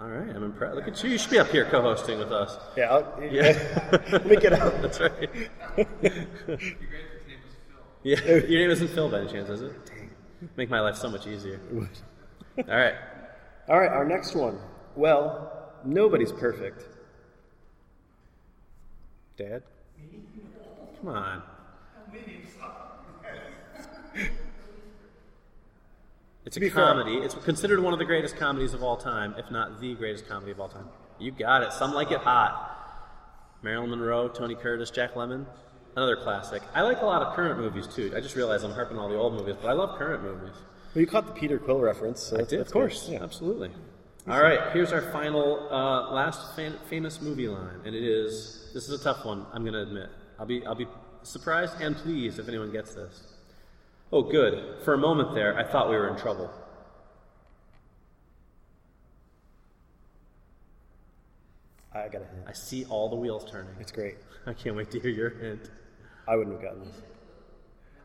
All right, I'm impressed. Look at you. You should be up here co-hosting with us. Yeah, I'll, Yeah. Let me get out. That's right. Your grandfather's name was Phil. Yeah, your name isn't Phil by any chance, is it? Dang. Make my life so much easier. All right. All right, our next one. Well, nobody's perfect. Dad? Come on. It's a fair- comedy. It's considered one of the greatest comedies of all time, if not the greatest comedy of all time. You got it. Some like it hot. Marilyn Monroe, Tony Curtis, Jack Lemmon. Another classic. I like a lot of current movies too. I just realized I'm harping on all the old movies, but I love current movies. Well, you caught the Peter Quill reference. So I did, of course. Yeah. Absolutely. All right, here's our final, uh, last fam- famous movie line, and it is. This is a tough one. I'm going to admit. I'll be, I'll be surprised and pleased if anyone gets this. Oh, good. For a moment there, I thought we were in trouble. I got a hint. I see all the wheels turning. It's great. I can't wait to hear your hint. I wouldn't have gotten this.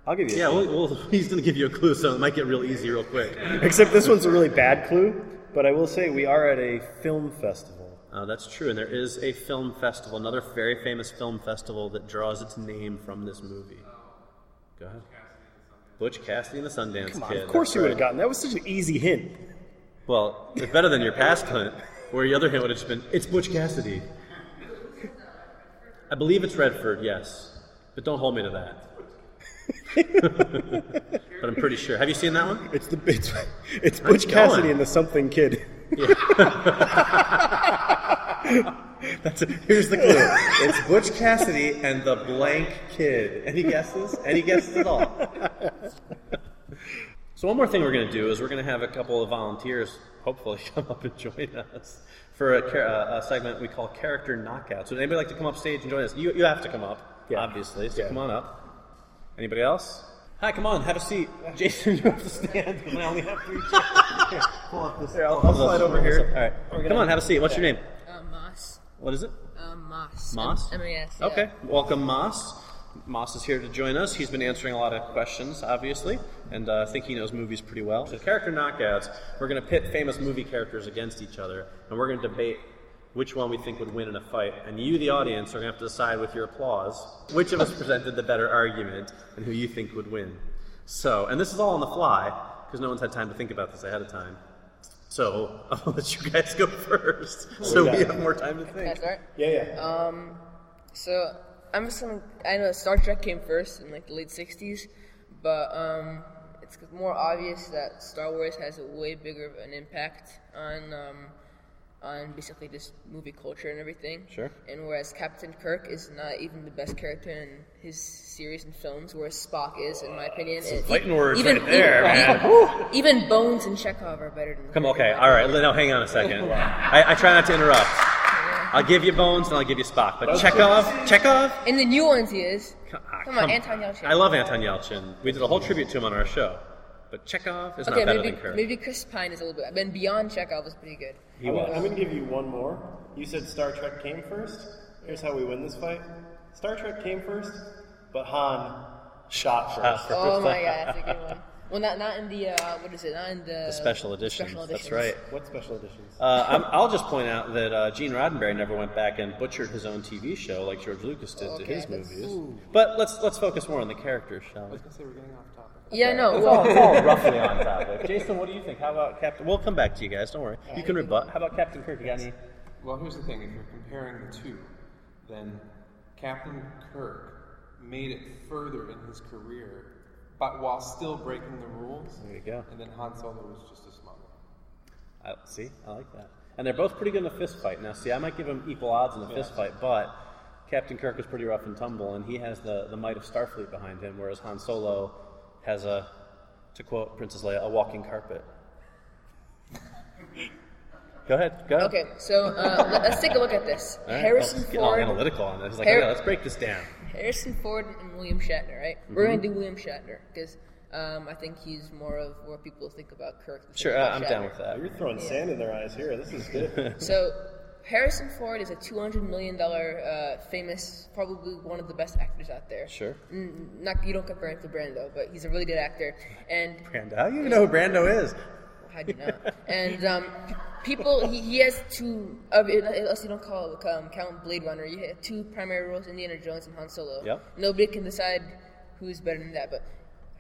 I'll give you. A Yeah, well, well he's going to give you a clue, so it might get real easy real quick. Except this one's a really bad clue. But I will say we are at a film festival. Uh, that's true, and there is a film festival, another very famous film festival that draws its name from this movie. Go ahead. Butch Cassidy and the Sundance Come on, Kid. of course you would have gotten. That was such an easy hint. Well, it's better than your past hint, where your other hint would have just been, it's Butch Cassidy. I believe it's Redford, yes. But don't hold me to that. but I'm pretty sure. Have you seen that one? It's the it's, it's Butch going. Cassidy and the Something Kid. That's here's the clue. It's Butch Cassidy and the blank kid. Any guesses? Any guesses at all? so one more thing we're going to do is we're going to have a couple of volunteers hopefully come up and join us for a, char- uh, a segment we call character knockouts. So would anybody like to come up stage and join us? You, you have to come up, Yeah. obviously. So Yeah. come on up. Anybody else? Hi, come on, have a seat. Jason, you have to stand because I only have three chairs. Here, pull up this. Here, I'll, I'll slide over here. All right. Come on, have a seat. What's your name? What is it? Uh, Moss. Moss? M- M-A-S, yeah. Okay. Welcome, Moss. Moss is here to join us. He's been answering a lot of questions, obviously, and uh, I think he knows movies pretty well. So, character knockouts, we're going to pit famous movie characters against each other, and we're going to debate which one we think would win in a fight. And you, the audience, are going to have to decide with your applause which of us presented the better argument and who you think would win. So, and this is all on the fly because no one's had time to think about this ahead of time. So, I'll let you guys go first so we have more time to Can I think. start? Yeah, yeah. Um, so I'm just gonna. I know Star Trek came first in like the late '60s, but um, it's more obvious that Star Wars has a way bigger of an impact on um, on basically just movie culture and everything. Sure. And whereas Captain Kirk is not even the best character in his series and films, whereas Spock is, in my opinion. And fighting e- words even, right there, even, man. Even, even Bones and Chekov are better than. Come on, okay, all right. Now, hang on a second. I, I try not to interrupt. I'll give you Bones and I'll give you Spock, but Chekov, Chekov. In the new ones, he is. Ah, Come on, Anton Yelchin. I love Anton Yelchin. We did a whole tribute to him on our show, but Chekov is Okay, not better maybe than Kirk. maybe Chris Pine is a little bit. But beyond Chekov was pretty good. He I'm, was. I'm going to give you one more. You said Star Trek came first. Here's how we win this fight. Star Trek came first, but Han shot first. Oh my god, that's a good one. Well, not not in the uh, what is it? Not in the, The special editions. Special That's right. What special editions? Uh, I'm, I'll just point out that uh, Gene Roddenberry never went back and butchered his own TV show like George Lucas did to Okay, his that's- movies. But let's let's focus more on the characters, shall we? Yeah, no. It's all, Well, it's all roughly on topic. Jason, what do you think? How about Captain? We'll come back to you guys. Don't worry. You can rebut. How about Captain Kirk? You got any? Well, here's the thing: if you're comparing the two, then Captain Kirk made it further in his career, but while still breaking the rules. There you go. And then Han Solo was just a smuggler. I, see, I like that. And they're both pretty good in a fist fight. Now, see, I might give them equal odds in a fist fight, but Captain Kirk is pretty rough and tumble, and he has the, the might of Starfleet behind him, whereas Han Solo has a, to quote Princess Leia, a walking carpet. go ahead, go ahead. okay, so uh, let- let's take a look at this. All right. Harrison getting all Ford. analytical on this. Like, Har- okay, let's break this down. Harrison Ford and William Shatner, right? We're gonna Mhm. do William Shatner because um, I think he's more of what people think about Kirk. Sure, think about I'm down with that. You're throwing sand in their eyes here. This is good. So, Harrison Ford is a two hundred million dollar uh, famous, probably one of the best actors out there. Sure. Mm, Not you don't compare him to Brando, but he's a really good actor. And Brando. How do you even know who Brando is? how do you know? and um, people, he, he has two. Uh, unless you don't call it, um, count Blade Runner, you have two primary roles: Indiana Jones and Han Solo. Yep. Nobody can decide who's better than that, but.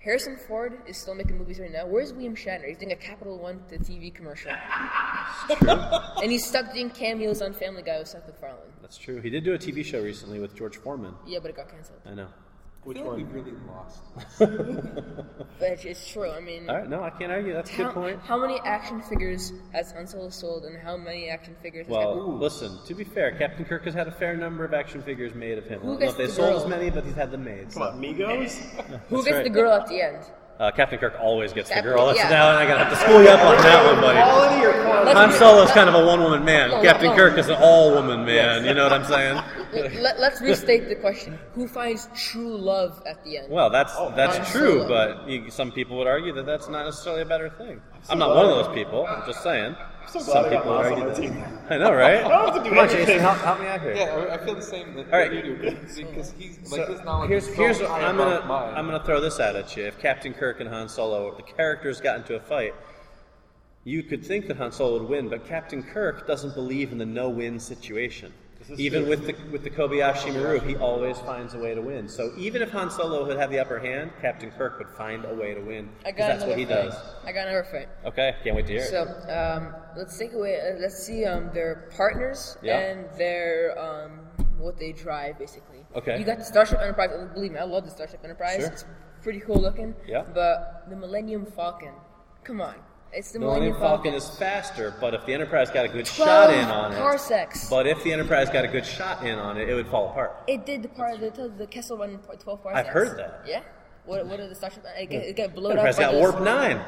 Harrison Ford is still making movies right now. Where's William Shatner? He's doing a Capital One to TV commercial. and he's stuck doing cameos on Family Guy with Seth MacFarlane. That's true. He did do a TV show recently with George Foreman. Yeah, but it got canceled. I know. I feel like we really lost. But it's, it's true. I mean, All right, no, I can't argue. That's a how, good point. how many action figures has Han Solo sold, and how many action figures? has Well, Captain- listen, to be fair, Captain Kirk has had a fair number of action figures made of him. I Who don't know gets if they the sold girl? as many, but he's had them made. Come So. on, Migos? Who That's gets right. the girl at the end? Uh, Captain Kirk always gets the Captain- girl. That's yeah. now I gotta have to school you up on that one, buddy. Quality or quantity? Han Solo's kind of a one-woman man. No, no, Captain. Kirk is an all-woman man. You know what I'm saying? Let, let's restate the question: Who finds true love at the end? Well, that's oh, that's true, Solo. but you, some people would argue that that's not necessarily a better thing. I'm not one of those people. I'm just saying. so Some glad I people would Moss on argue that. team. I know, right? I don't have to do Come on, anything. Jason, help, help me out here. Yeah, I- I feel the same that, All that right. you do because he's like So his knowledge here's is here's so high I'm gonna mine. I'm gonna throw this out at you. If Captain Kirk and Han Solo, the characters got into a fight, you could think that Han Solo would win, but Captain Kirk doesn't believe in the no-win situation. Even with the with the Kobayashi Maru, he always finds a way to win. So even if Han Solo would have the upper hand, Captain Kirk would find a way to win. I 'cause got that's what he fight. does. I got another fight. Okay, can't wait to hear it. So um, let's take away. Uh, let's see um, their partners Yeah. and their um, what they drive, basically. Okay. You got the Starship Enterprise. uh, Believe me, I love the Starship Enterprise. Sure. It's pretty cool looking. Yeah. But the Millennium Falcon, come on, it's the Millennium Millennium Falcon Falcon. is faster, but if the Enterprise got a good shot in on it, parsecs. but if the Enterprise got a good shot in on it, it would fall apart. It did the part the, the Kessel Run in twelve parsecs. I've heard that. Yeah. What what are the Starship? It, got- it got blown up. Enterprise by got those- warp nine.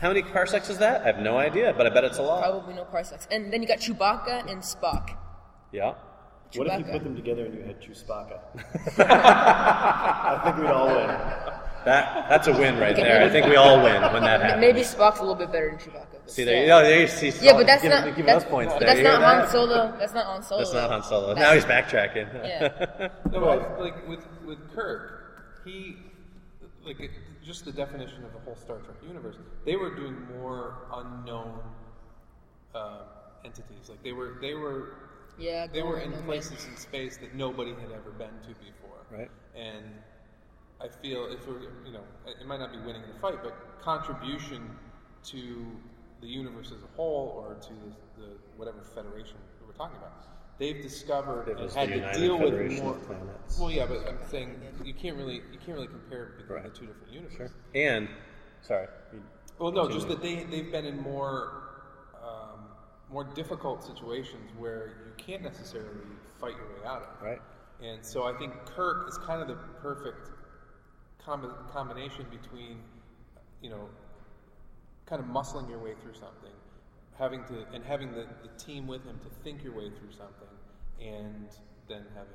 How many parsecs is that? I have no idea, but I bet it's a lot. Probably no parsecs. And then you got Chewbacca and Spock. Yeah. What if you put them together and you had Chewbacca? I think we'd all win. That that's a win right there. I think we all win when that happens. Maybe Spock's a little bit better than Chewbacca. but See there, still. you, oh, there you see. Yeah, but that's giving, not giving that's, us points but there. That's You hear not Han? Solo. That's not Han Solo. That's not Han Solo. That's- Now he's backtracking. Yeah. No, but like with with Kirk, he like it, just the definition of the whole Star Trek universe. They were doing more unknown uh, entities. Like they were they were Yeah, they were in places in space that nobody had ever been to before. Right. And I feel if we're you know it might not be winning the fight, but contribution to the universe as a whole or to the, the whatever federation that we're talking about. They've discovered It and had to United deal with more. of Planets. Well, yeah, but I'm saying you can't really you can't really compare between Right. the two different universes. And sorry. Well, no, just that they they've been in more um, more difficult situations where you can't necessarily fight your way out of. Right. And so I think Kirk is kind of the perfect com- combination between, you know, kind of muscling your way through something, having to and having the, the team with him to think your way through something, and then having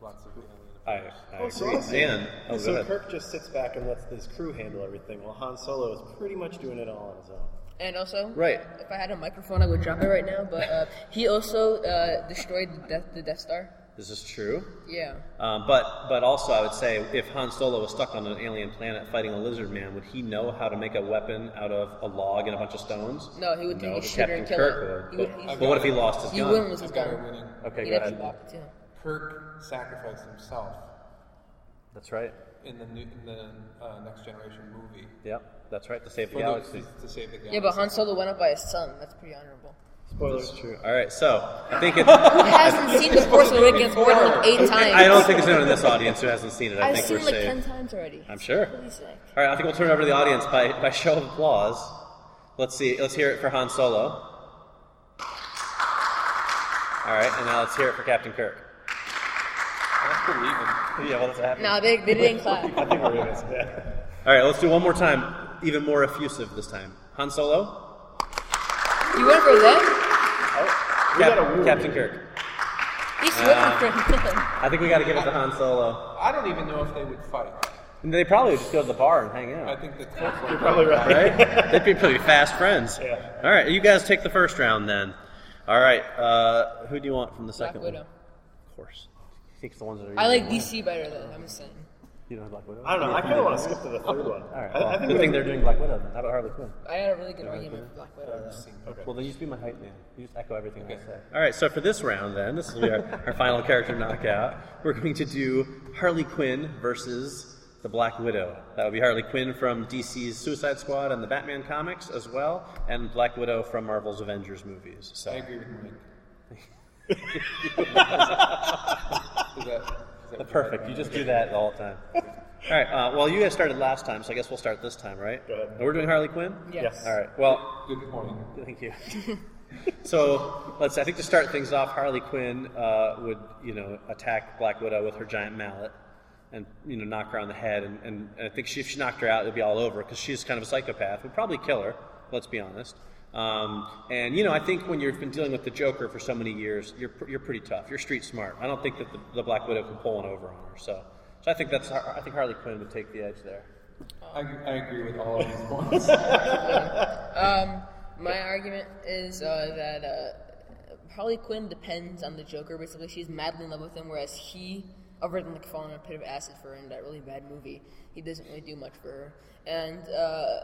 lots of alien I, affairs. I Well, so agree. also- And oh, so ahead. Kirk just sits back and lets his crew handle everything, while Han Solo is pretty much doing it all on his own. And also, Right. If I had a microphone, I would drop it right now. But uh, he also uh, destroyed the Death, the Death Star. This is true. Yeah. Um, but but also, I would say if Han Solo was stuck on an alien planet fighting a lizard man, would he know how to make a weapon out of a log and a bunch of stones? No, he would no, take but his shooter Captain and kill Kirk him. would. He would- But, but what if he lost his He gun? wouldn't lose his gun. a winning. Okay, He'd go have ahead. Chewbacca, too. Kirk sacrificed himself That's right. in the new, in the uh, next generation movie Yep, that's right. To save the For galaxy. to, to save the galaxy. Yeah, but Han Solo went up by his son. That's pretty honorable. Spoilers. That's true. All right, so I think it. Who hasn't seen The Force Awakens more than like eight times? I don't think there's anyone in this audience who hasn't seen it. I I've think seen we're it like safe. ten times already. I'm sure. All right, I think we'll turn it over to the audience by, by show of applause. Let's see. Let's hear it for Han Solo. All right, and now let's hear it for Captain Kirk. That's pretty even. Yeah, well, that's happening. No, they, they didn't clap. I think we're gonna yeah. All right, let's do one more time, even more effusive this time. Han Solo, You went for that? Cap- Captain Kirk. He's Uh, switching for I think we got to give it to Han Solo. I don't even know if they would fight. And they probably would just go to the bar and hang out. I think that Kirk would You're probably right. right? They'd be pretty fast friends. Yeah. All right, you guys take the first round then. All right, uh, who do you want from the Black second Widow. one? Of course. I think it's the ones that are. I like usually DC better though. I'm just saying. You don't have Black Widow. I don't know. I kind of want to skip to the third one. All right. I, Well, I think good we- thing they're doing Black Widow. Then. How about Harley Quinn? I had a really good argument for Black Widow. Though. Okay. Well, then you just be my hype man. You just echo everything I say. All right. So for this round, then this will be our, our final character knockout. We're going to do Harley Quinn versus the Black Widow. That would be Harley Quinn from DC's Suicide Squad and the Batman comics as well, and Black Widow from Marvel's Avengers movies. So I agree with Mike. is that, is that what perfect. You just do that all the time. All right. Uh, well, you guys started last time, so I guess we'll start this time, right? Go ahead. And We're doing Harley Quinn. Yes. All right. Well, Good point. Thank you. so let's. I think to start things off, Harley Quinn uh, would you know attack Black Widow with her giant mallet and you know knock her on the head, and, and, and I think she, if she knocked her out, it'd be all over because she's kind of a psychopath. Would probably kill her. Let's be honest. Um, and you know, I think when you've been dealing with the Joker for so many years, you're pr- you're pretty tough. You're street smart. I don't think that the, the Black Widow can pull one over on her. So, so I think that's I think Harley Quinn would take the edge there. I, I agree with all of these points. Um, my argument is uh, that uh, Harley Quinn depends on the Joker. Basically, she's madly in love with him, whereas he, other than like falling in a pit of acid for her in that really bad movie, he doesn't really do much for her. And uh,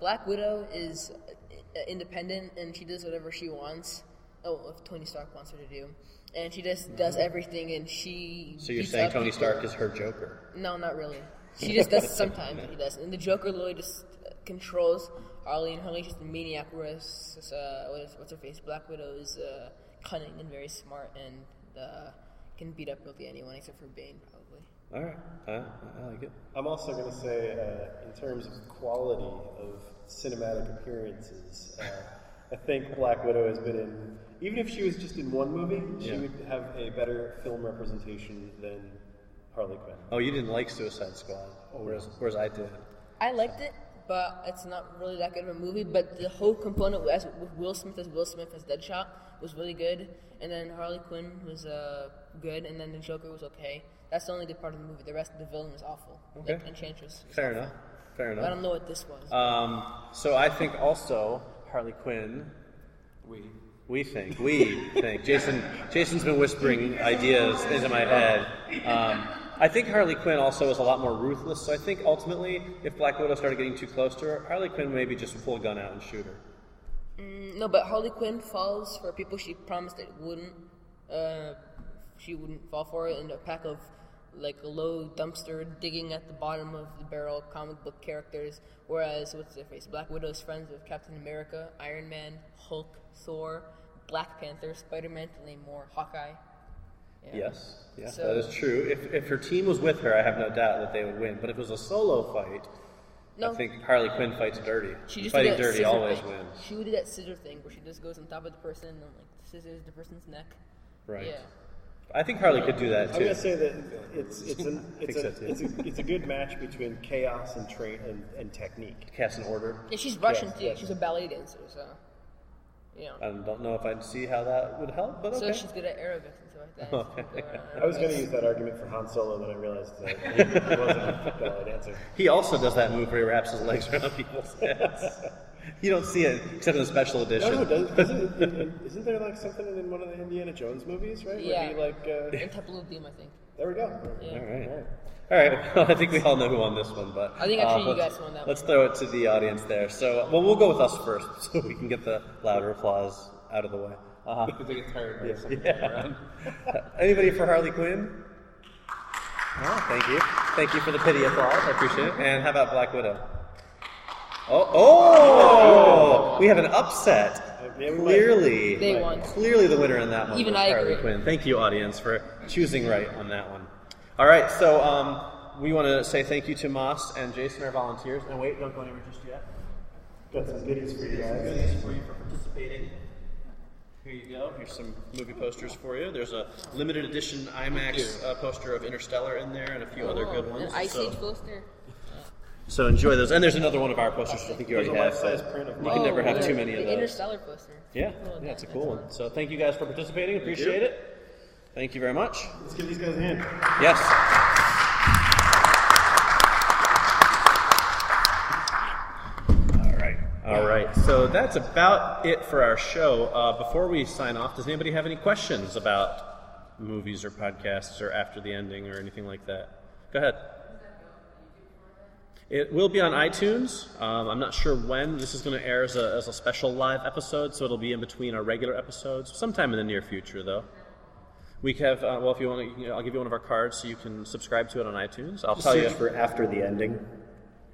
Black Widow is uh, independent, and she does whatever she wants. Oh, if Tony Stark wants her to do, and she just does everything, and she. So you're saying Tony. Stark is her Joker? No, not really. She just does it sometimes. He does, and the Joker literally just uh, controls Harley, and Harley's just a maniac. Whereas, uh, what is, what's her face? Black Widow is uh, cunning and very smart, and uh, can beat up really anyone except for Bane. All right, uh, I like it. I'm also going to say, uh, in terms of quality of cinematic appearances, uh, I think Black Widow has been in. Even if she was just in one movie, she Yeah. would have a better film representation than Harley Quinn. Oh, you didn't like Suicide Squad, whereas, whereas I did. I liked it, but it's not really that good of a movie. But the whole component as with Will Smith as Will Smith as Deadshot was really good, and then Harley Quinn was uh, good, and then the Joker was okay. That's the only good part of the movie. The rest of the villain was awful. Okay. Like Enchantress. Fair awful. enough. Fair enough. I don't know what this was. Um, so I think also Harley Quinn. We. We think. We think. Jason. Jason's been whispering ideas into my head. Um, I think Harley Quinn also is a lot more ruthless. So I think ultimately, if Black Widow started getting too close to her, Harley Quinn maybe just pull a gun out and shoot her. Mm, no, but Harley Quinn falls for people she promised it wouldn't. Uh, she wouldn't fall for it in a pack of like a low dumpster digging at the bottom of the barrel comic book characters. Whereas what's their face? Black Widow's friends with Captain America, Iron Man, Hulk, Thor, Black Panther, Spider Man, to name more, Hawkeye. Yeah. Yes, yes, So- that is true. If, if her team was with her, I have no doubt that they would win. But if it was a solo fight, No. I think Harley Quinn fights dirty. She just Fighting dirty always thing. wins. She would do that scissor thing where she just goes on top of the person and like scissors the person's neck. Right. Yeah. I think Harley could do that too. I'm too. gonna say that it's it's an, it's, Think a, so, too. it's, a, it's a good match between chaos and train and, and technique. Cast an order. Yeah, she's Russian Yes, too. yes. She's a ballet dancer, so you know. I don't know if I'd see how that would help, but So okay. she's good at aerobics and stuff like that. Okay. Uh, I was going to use that argument for Han Solo, then I realized that he wasn't a ballet dancer. He also does that move where he wraps his legs around people's heads. You don't see it except in the special edition. No, no, does, doesn't, in- in- isn't there like something in one of the Indiana Jones movies, right? Yeah. Where he like, uh, In Temple of Doom, I think. there we go. Yeah. All right. All right. Well, I think we all know who won this one, but I think actually you let's- guys won that Let's throw it to the audience there. So, well, we'll go with us first, so we can get the louder applause out of the way. Uh-huh. Because they get tired of something Yeah. Anybody for Harley Quinn? Oh, thank you. Thank you for the pity applause. I appreciate it. And how about Black Widow? Oh, oh! We have an upset. Yeah, we might- Clearly, They won. Clearly, the winner in that one Even was I Harley agree. Quinn. Thank you, audience, for choosing right on that one. All right, so um, we want to say thank you to Moss and Jason, our volunteers. And wait, don't go anywhere just yet. Got some goodies for you guys. Goodies for you for participating. Here you go. Here's some movie posters for you. There's a limited edition IMAX uh, poster of Interstellar in there, and a few other good Oh, ones. An Ice so, Age poster. So enjoy those. And there's another one of our posters, which I think you already a have. life-size so print of you can Oh, never have too many of the those. Interstellar poster. Yeah, Oh, yeah, it's a cool one. So thank you guys for participating. Appreciate it. Thank you very much. Let's give these guys a hand. Yes. All right. All right. So that's about it for our show. Uh, before we sign off, does anybody have any questions about movies or podcasts or after the ending or anything like that? Go ahead. It will be on iTunes. Um, I'm not sure when. This is going to air as a, as a special live episode, so it'll be in between our regular episodes, sometime in the near future, though. We have, uh, well, if you want to, I'll give you one of our cards so you can subscribe to it on iTunes. I'll tell you. For after the ending.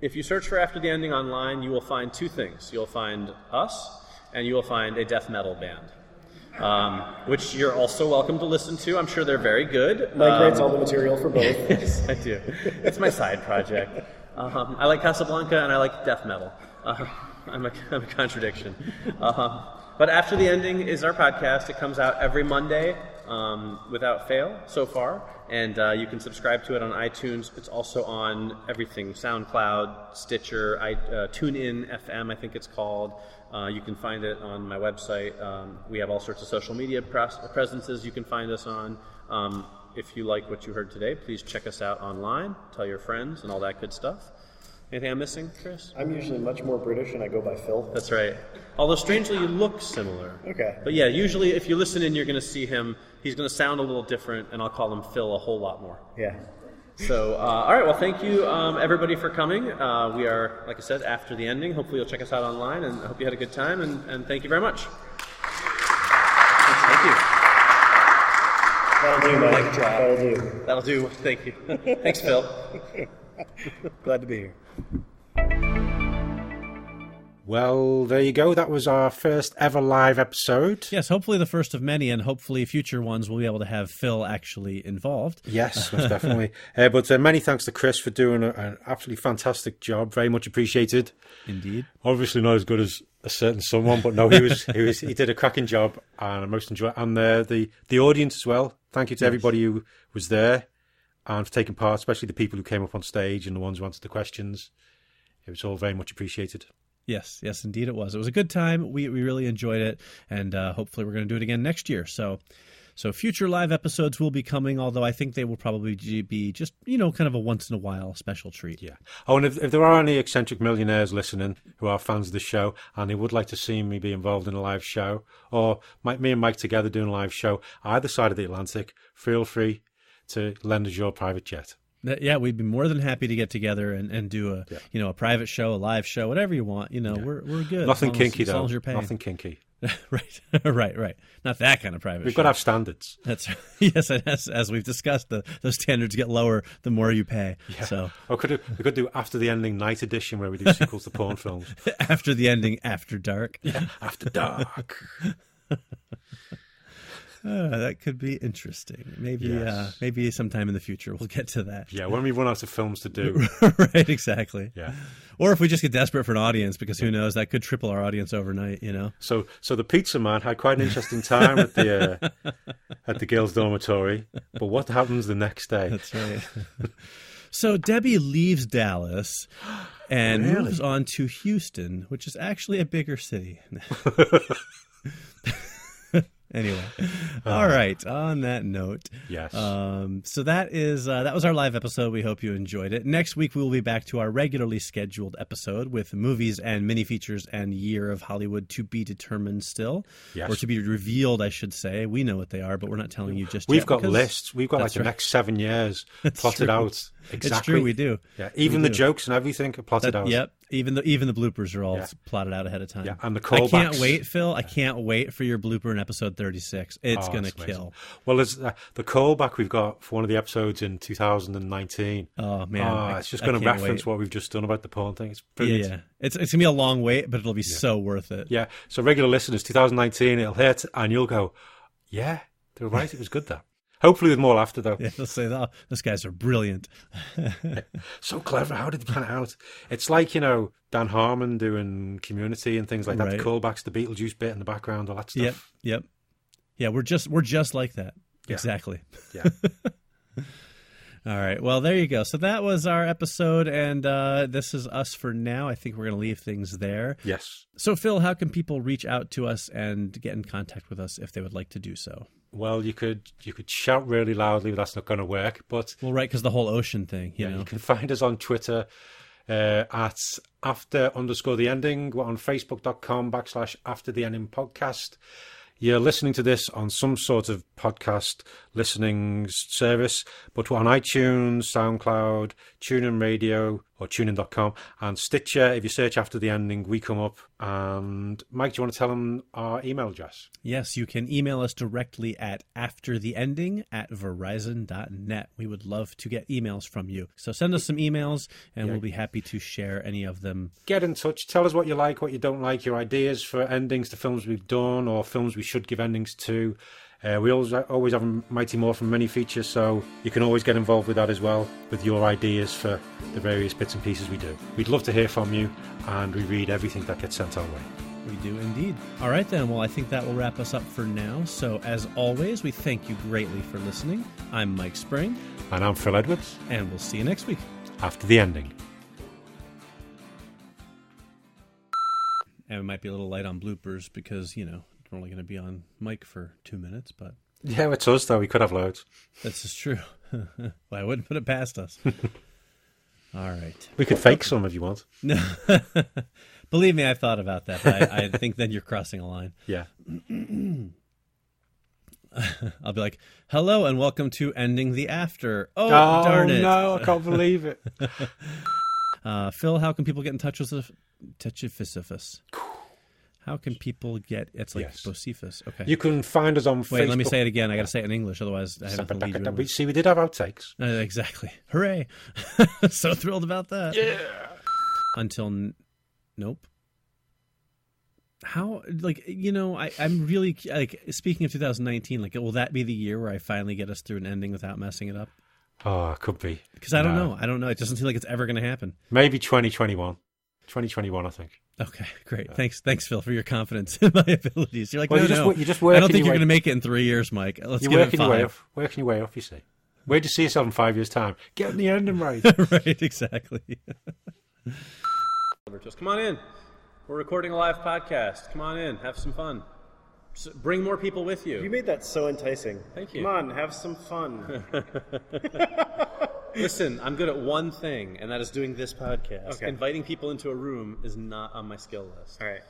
If you search for After the Ending online, you will find two things. You'll find us, and you will find a death metal band, um, which you're also welcome to listen to. I'm sure they're very good. Mike Um, writes all the material for both. yes, I do. It's my side project. Um, I like Casablanca and I like death metal. Uh, I'm, a, I'm a contradiction. Um, but after the ending is our podcast. It comes out every Monday um, without fail so far, and uh, you can subscribe to it on iTunes. It's also on everything: SoundCloud, Stitcher, I, uh, TuneIn FM, I think it's called. Uh, you can find it on my website. Um, we have all sorts of social media pres- presences you can find us on. Um, if you like what you heard today, please check us out online, tell your friends, and all that good stuff. Anything I'm missing, Chris? I'm usually much more British, and I go by Phil. That's right. Although strangely, you look similar. Okay. But yeah, usually if you listen in, you're going to see him. He's going to sound a little different, and I'll call him Phil a whole lot more. Yeah. So, uh, all right. Well, thank you, um, everybody, for coming. Uh, we are, like I said, after the ending. Hopefully, you'll check us out online, and I hope you had a good time. And, and thank you very much. Thank you. That'll do, Mike. That'll do. That'll do. Thank you. Thanks, Phil. Glad to be here. Well, there you go. That was our first ever live episode. Yes, hopefully the first of many, and hopefully future ones we'll be able to have Phil actually involved. Yes, most definitely. Uh, but uh, many thanks to Chris for doing a, an absolutely fantastic job. Very much appreciated. Indeed. Obviously not as good as a certain someone, but no, he was he was he did a cracking job, and I most enjoy and the the the audience as well. Thank you to everybody who was there and for taking part, especially the people who came up on stage and the ones who answered the questions. It was all very much appreciated. Yes, yes, indeed it was. It was a good time. We we really enjoyed it, and uh, hopefully we're going to do it again next year. So, So future live episodes will be coming, although I think they will probably be just you know kind of a once in a while special treat. Yeah. Oh, and if, if there are any eccentric millionaires listening who are fans of the show and they would like to see me be involved in a live show, or Mike, me and Mike together doing a live show either side of the Atlantic, feel free to lend us your private jet. Yeah, we'd be more than happy to get together and, and do a Yeah. you know a private show, a live show, whatever you want. You know, we're we're good. Nothing as long as- kinky as, though. long as you're paying. Nothing kinky. right, right, right. Not that kind of private. We've show. got to have standards. That's yes, as, as we've discussed, the those standards get lower the more you pay. So Or could we could do after the ending night edition where we do sequels to porn films. after the ending, after dark, Yeah, After dark. Uh, that could be interesting. Maybe, Yes. uh, maybe sometime in the future we'll get to that. Yeah, when we run out of films to do. right, exactly. Yeah. Or if we just get desperate for an audience, because who knows, that could triple our audience overnight. You know. So, so the pizza man had quite an interesting time at the uh, at the girls' dormitory. But what happens the next day? That's right. so Debbie leaves Dallas and Really? moves on to Houston, which is actually a bigger city. Anyway, all right. On that note, Yes. Um, so that is uh, that was our live episode. We hope you enjoyed it. Next week we will be back to our regularly scheduled episode with movies and mini features and year of Hollywood to be determined still, Yes. or to be revealed. I should say. We know what they are, but we're not telling you just We've got lists. We've got like the right. next seven years plotted true. out exactly. It's true, we do. Yeah, even We the do. jokes and everything are plotted That- out. Yep. Even the even the bloopers are all Yeah. plotted out ahead of time. Yeah, and the callbacks. I can't wait, Phil. I can't wait for your blooper in episode thirty six. It's Oh, gonna kill. Well, there's uh, the callback we've got for one of the episodes in 2019. Oh man, Ah, I- it's just going to reference wait. what we've just done about the porn thing. It's Yeah, brilliant. yeah. It's it's gonna be a long wait, but it'll be so worth it. Yeah. So regular listeners, 2019, it'll hit, and you'll go, "Yeah, they were right. It was good though." Hopefully, with more laughter though. Yeah, they'll say, "Oh, those guys are brilliant." So clever. How did they plan it out? It's like you know Dan Harmon doing Community and things like that. Right. The callbacks, the Beetlejuice bit in the background, all that stuff. Yep, yep, yeah. We're just we're just like that. Yeah. Exactly. Yeah. All right. Well, there you go. So that was our episode, and uh, this is us for now. I think we're going to leave things there. yes. So, Phil, how can people reach out to us and get in contact with us if they would like to do so? Well, you could you could shout really loudly, but that's not going to work. But Well, right, because the whole ocean thing, you yeah, know. you can find us on Twitter uh, at after underscore the ending. We're on Facebook.com backslash after the ending podcast. You're listening to this on some sort of podcast listening service, but on iTunes, SoundCloud, TuneIn Radio, or TuneIn.com, and Stitcher. If you search after the ending, we come up. And Mike, do you want to tell them our email address? Yes, you can email us directly at aftertheending at verizon.net. We would love to get emails from you. So send us some emails, and Yeah. we'll be happy to share any of them. get in touch. Tell us what you like, what you don't like, your ideas for endings to films we've done or films we should give endings to. Uh, we always always have Mighty Morphin mini features, so you can always get involved with that as well, with your ideas for the various bits and pieces we do. We'd love to hear from you, and we read everything that gets sent our way. We do indeed. All right, then. Well, I think that will wrap us up for now. So, as always, we thank you greatly for listening. I'm Mike Spring, And I'm Phil Edwards, and we'll see you next week. after the ending. And it might be a little light on bloopers because, you know, we're only going to be on mic for two minutes, but Yeah, it's us, though. We could have loads. this is true. well, I wouldn't put it past us. All right. We could fake some if you want. No. Believe me, I've thought about that, I, I think then you're crossing a line. Yeah. I'll be like, hello and welcome to Ending the After. Oh, Oh, darn it. no, I can't believe it. Uh, Phil, how can people get in touch with us? Touch with us? How can people get? It's like Yes. Bocephus. Okay. You can find us on Wait, Facebook. let me say it again. I got to say it in English, otherwise I have to lead See, we did have outtakes. Uh, exactly. Hooray! so thrilled about that. Yeah. Until, n- nope. How like you know I I'm really like speaking of 2019 like will that be the year where I finally get us through an ending without messing it up Oh, it could be. because I don't No. know I don't know it doesn't seem like it's ever going to happen Maybe 2021. 2021, I think. Okay, great. Thanks, thanks, Phil, for your confidence in my abilities. You're like, Well, no, you just no. you just I don't think you're going to make it in three years, Mike. Let's You're give it working your way five. up. Working your way off. you see. Where do you see yourself in five years' time? Getting the ending right. right, exactly. Just come on in. We're recording a live podcast. Come on in. Have some fun. S bring more people with you. You made that so enticing. Thank you. Come on, have some fun. Listen, I'm good at one thing, and that is doing this podcast. Okay. Inviting people into a room is not on my skill list. All right.